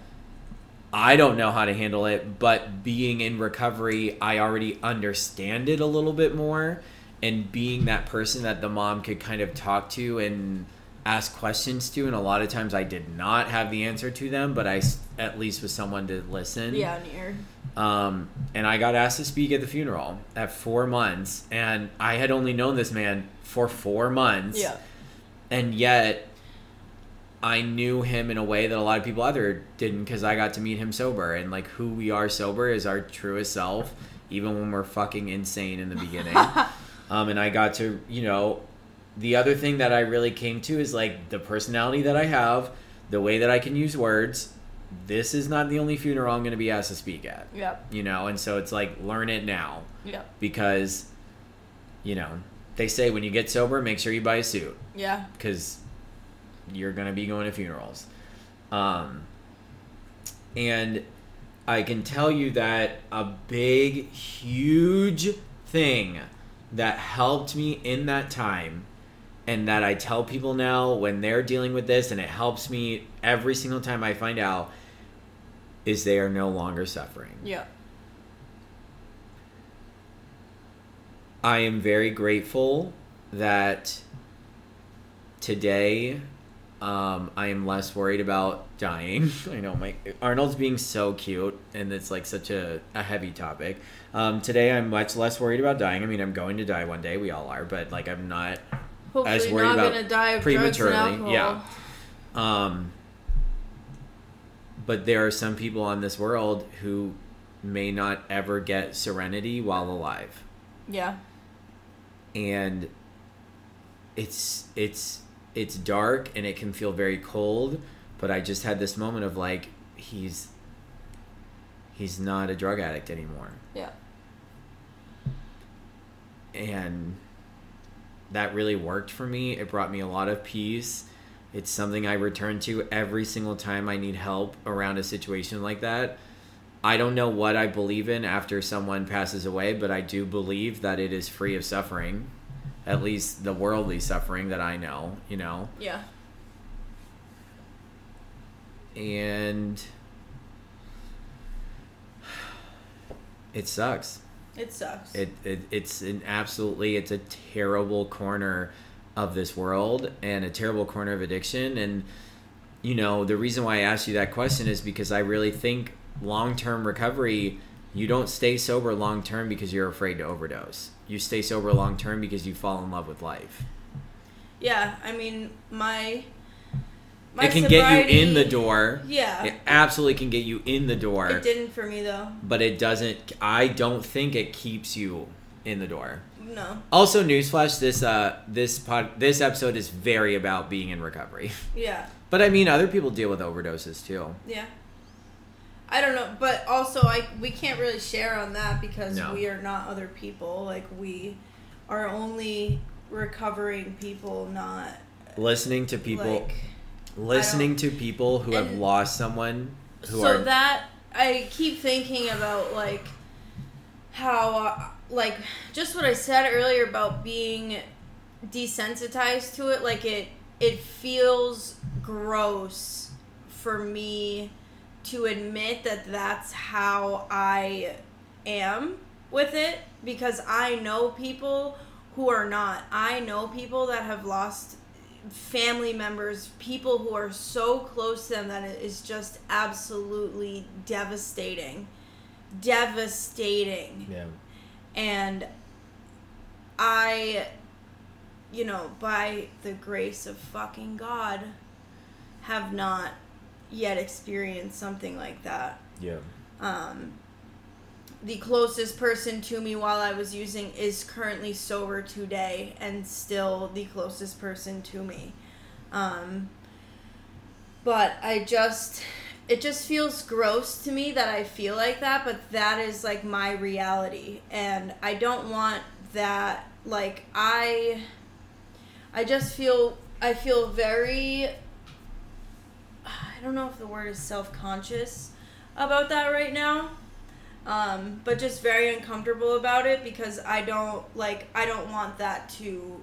I don't know how to handle it, but being in recovery, I already understand it a little bit more. And being that person that the mom could kind of talk to and ask questions to, and a lot of times I did not have the answer to them, but I at least was someone to listen. Yeah, near. Um, and I got asked to speak at the funeral at four months, and I had only known this man for four months. Yeah. And yet, I knew him in a way that a lot of people other didn't because I got to meet him sober, and like who we are sober is our truest self, even when we're fucking insane in the beginning. um, and I got to, you know, the other thing that I really came to is like the personality that I have, the way that I can use words. This is not the only funeral I'm going to be asked to speak at Yep. you know and so it's like learn it now Yep. because you know they say when you get sober make sure you buy a suit Yeah. because you're gonna be going to funerals um and i can tell you that a big huge thing that helped me in that time and that i tell people now when they're dealing with this and it helps me every single time i find out is they are no longer suffering Yeah. I am very grateful that today um, I am less worried about dying. I know my Arnold's being so cute, and it's like such a, a heavy topic. Um, today I'm much less worried about dying. I mean, I'm going to die one day. We all are, but like I'm not Hopefully worried not about gonna die of prematurely, yeah. Um, but there are some people on this world who may not ever get serenity while alive. Yeah. and it's it's it's dark and it can feel very cold but i just had this moment of like he's he's not a drug addict anymore. Yeah. and that really worked for me. It brought me a lot of peace. It's something i return to every single time i need help around a situation like that. I don't know what i believe in after someone passes away but i do believe that it is free of suffering at least the worldly suffering that i know you know Yeah. and it sucks It sucks. It, it it's an absolutely it's a terrible corner of this world and a terrible corner of addiction and you know the reason why i asked you that question is because i really think long-term recovery you don't stay sober long term because you're afraid to overdose you stay sober long term because you fall in love with life Yeah, I mean my. my it can get you in the door Yeah, it absolutely can get you in the door it didn't for me though. but it doesn't i don't think it keeps you in the door No. also newsflash this uh this pod this episode is very about being in recovery Yeah. but i mean other people deal with overdoses too Yeah. I don't know, but also I we can't really share on that because No. we are not other people. Like we are only recovering people, not listening to people like listening to people who have lost someone who so are that I keep thinking about like how uh, like just what I said earlier about being desensitized to it like it it feels gross for me to admit that that's how I am with it because I know people who are not. I know people that have lost family members, people who are so close to them that it is just absolutely devastating. Devastating. yeah And I, you know, by the grace of fucking God, have not yet experienced something like that. yeah Um, the closest person to me while I was using is currently sober today and still the closest person to me. Um, but I just, it just feels gross to me that I feel like that, but that is like my reality. And I don't want that, like, I, I just feel, I feel very, I don't know if the word is self conscious about that right now um, but just very uncomfortable about it because I don't like I don't want that to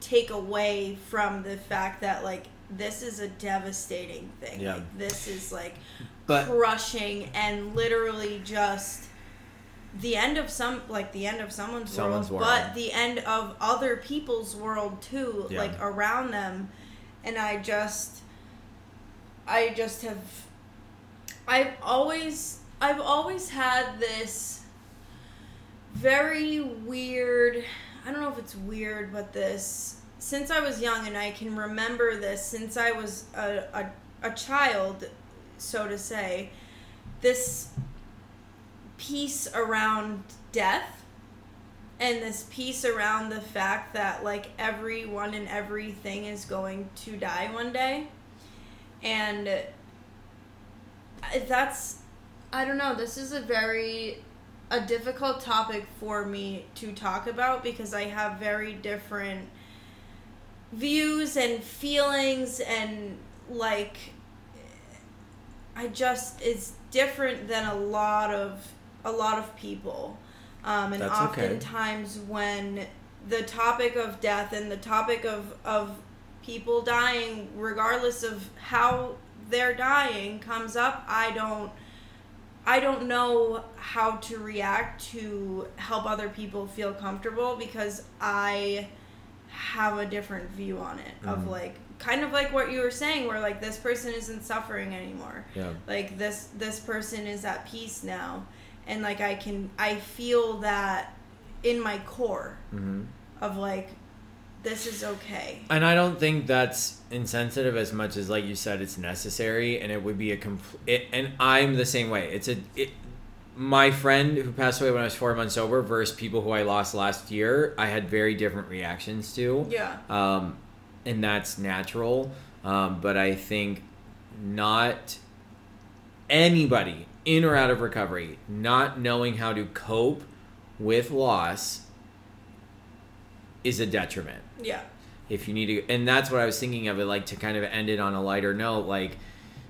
take away from the fact that like this is a devastating thing. Yeah. Like, this is like but crushing and literally just the end of some like the end of someone's, Someone's world, world. but the end of other people's world too, Yeah. like around them. And I just I just have I've always I've always had this very weird I don't know if it's weird but this since I was young and I can remember this since I was a, a, a child so to say this piece around death and this piece around the fact that like everyone and everything is going to die one day and that's i don't know this is a very a difficult topic for me to talk about because i have very different views and feelings and like i just it's different than a lot of a lot of people um, and That's okay. oftentimes when the topic of death and the topic of of people dying regardless of how they're dying comes up i don't i don't know how to react to help other people feel comfortable because i have a different view on it of Mhm. like kind of like what you were saying where like this person isn't suffering anymore. Yeah. Like this this person is at peace now. And like i can i feel that in my core hmm of like this is okay and i don't think that's insensitive as much as like you said it's necessary and it would be a complete and i'm the same way it's a it, my friend who passed away when i was four months sober versus people who i lost last year i had very different reactions to yeah um, and that's natural. Um, but I think not anybody in or out of recovery not knowing how to cope with loss is a detriment. Yeah If you need to, and that's what I was thinking of it, like to kind of end it on a lighter note, like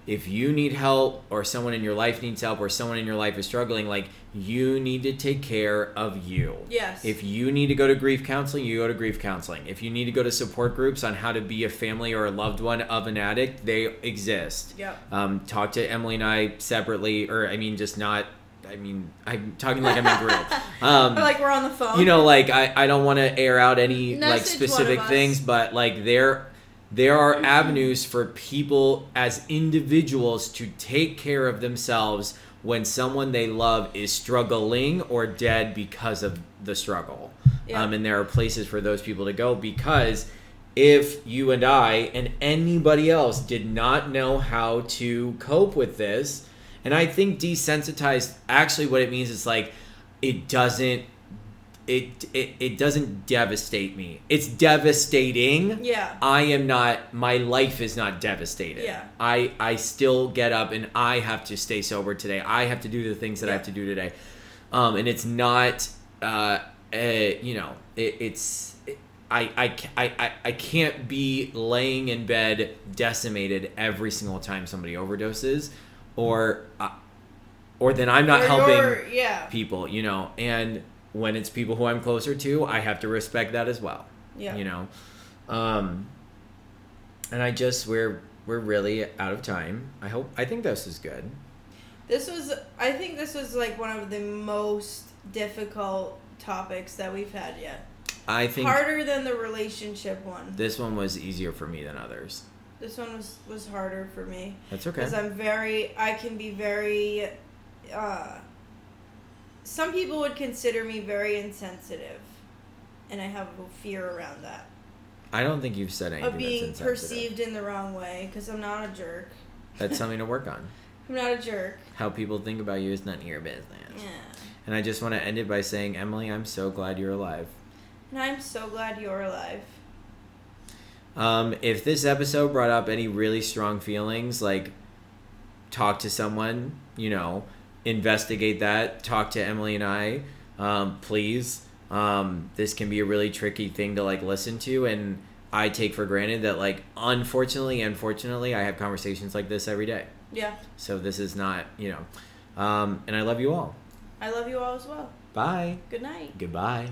if you need help or someone in your life needs help or someone in your life is struggling, like you need to take care of you. yes If you need to go to grief counseling, you go to grief counseling. If you need to go to support groups on how to be a family or a loved one of an addict, they exist. yeah Um, talk to Emily and I separately, or I mean, just not I mean, I'm talking like I'm in group. Um, like we're on the phone. you know, like I, I don't want to air out any like specific one of us. things, but like there there are avenues for people as individuals to take care of themselves when someone they love is struggling or dead because of the struggle. Yeah. Um, and there are places for those people to go because if you and I and anybody else did not know how to cope with this, and I think desensitized actually what it means is like it doesn't it it, it doesn't devastate me. It's devastating. Yeah. I am not my life is not devastated. Yeah. I I still get up and I have to stay sober today. I have to do the things that I have to do today. Um and it's not uh, uh you know, it, it's I, I, I, I, I can't be laying in bed decimated every single time somebody overdoses or uh, or then I'm not Or helping yeah. people, you know, and when it's people who I'm closer to, I have to respect that as well. Yeah. You know. Um and I just we're we're really out of time. I hope I think this is good. This was, I think this was like one of the most difficult topics that we've had yet. I think Harder than the relationship one. this one was easier for me than others. This one was was harder for me That's okay. because I'm very, I can be very. Uh, some people would consider me very insensitive, and I have a fear around that I don't think you've said anything of being perceived in the wrong way because I'm not a jerk. That's something to work on. I'm not a jerk. How people think about you is none of your business. Yeah. And I just want to end it by saying, Emily, I'm so glad you're alive. And I'm so glad you're alive. Um, if this episode brought up any really strong feelings, like talk to someone, you know, investigate that, talk to Emily and I, um, please. Um, this can be a really tricky thing to like listen to, and I take for granted that, like, unfortunately, unfortunately, I have conversations like this every day. Yeah. So this is not, you know, um, and I love you all. I love you all as well. Bye. Good night. Goodbye.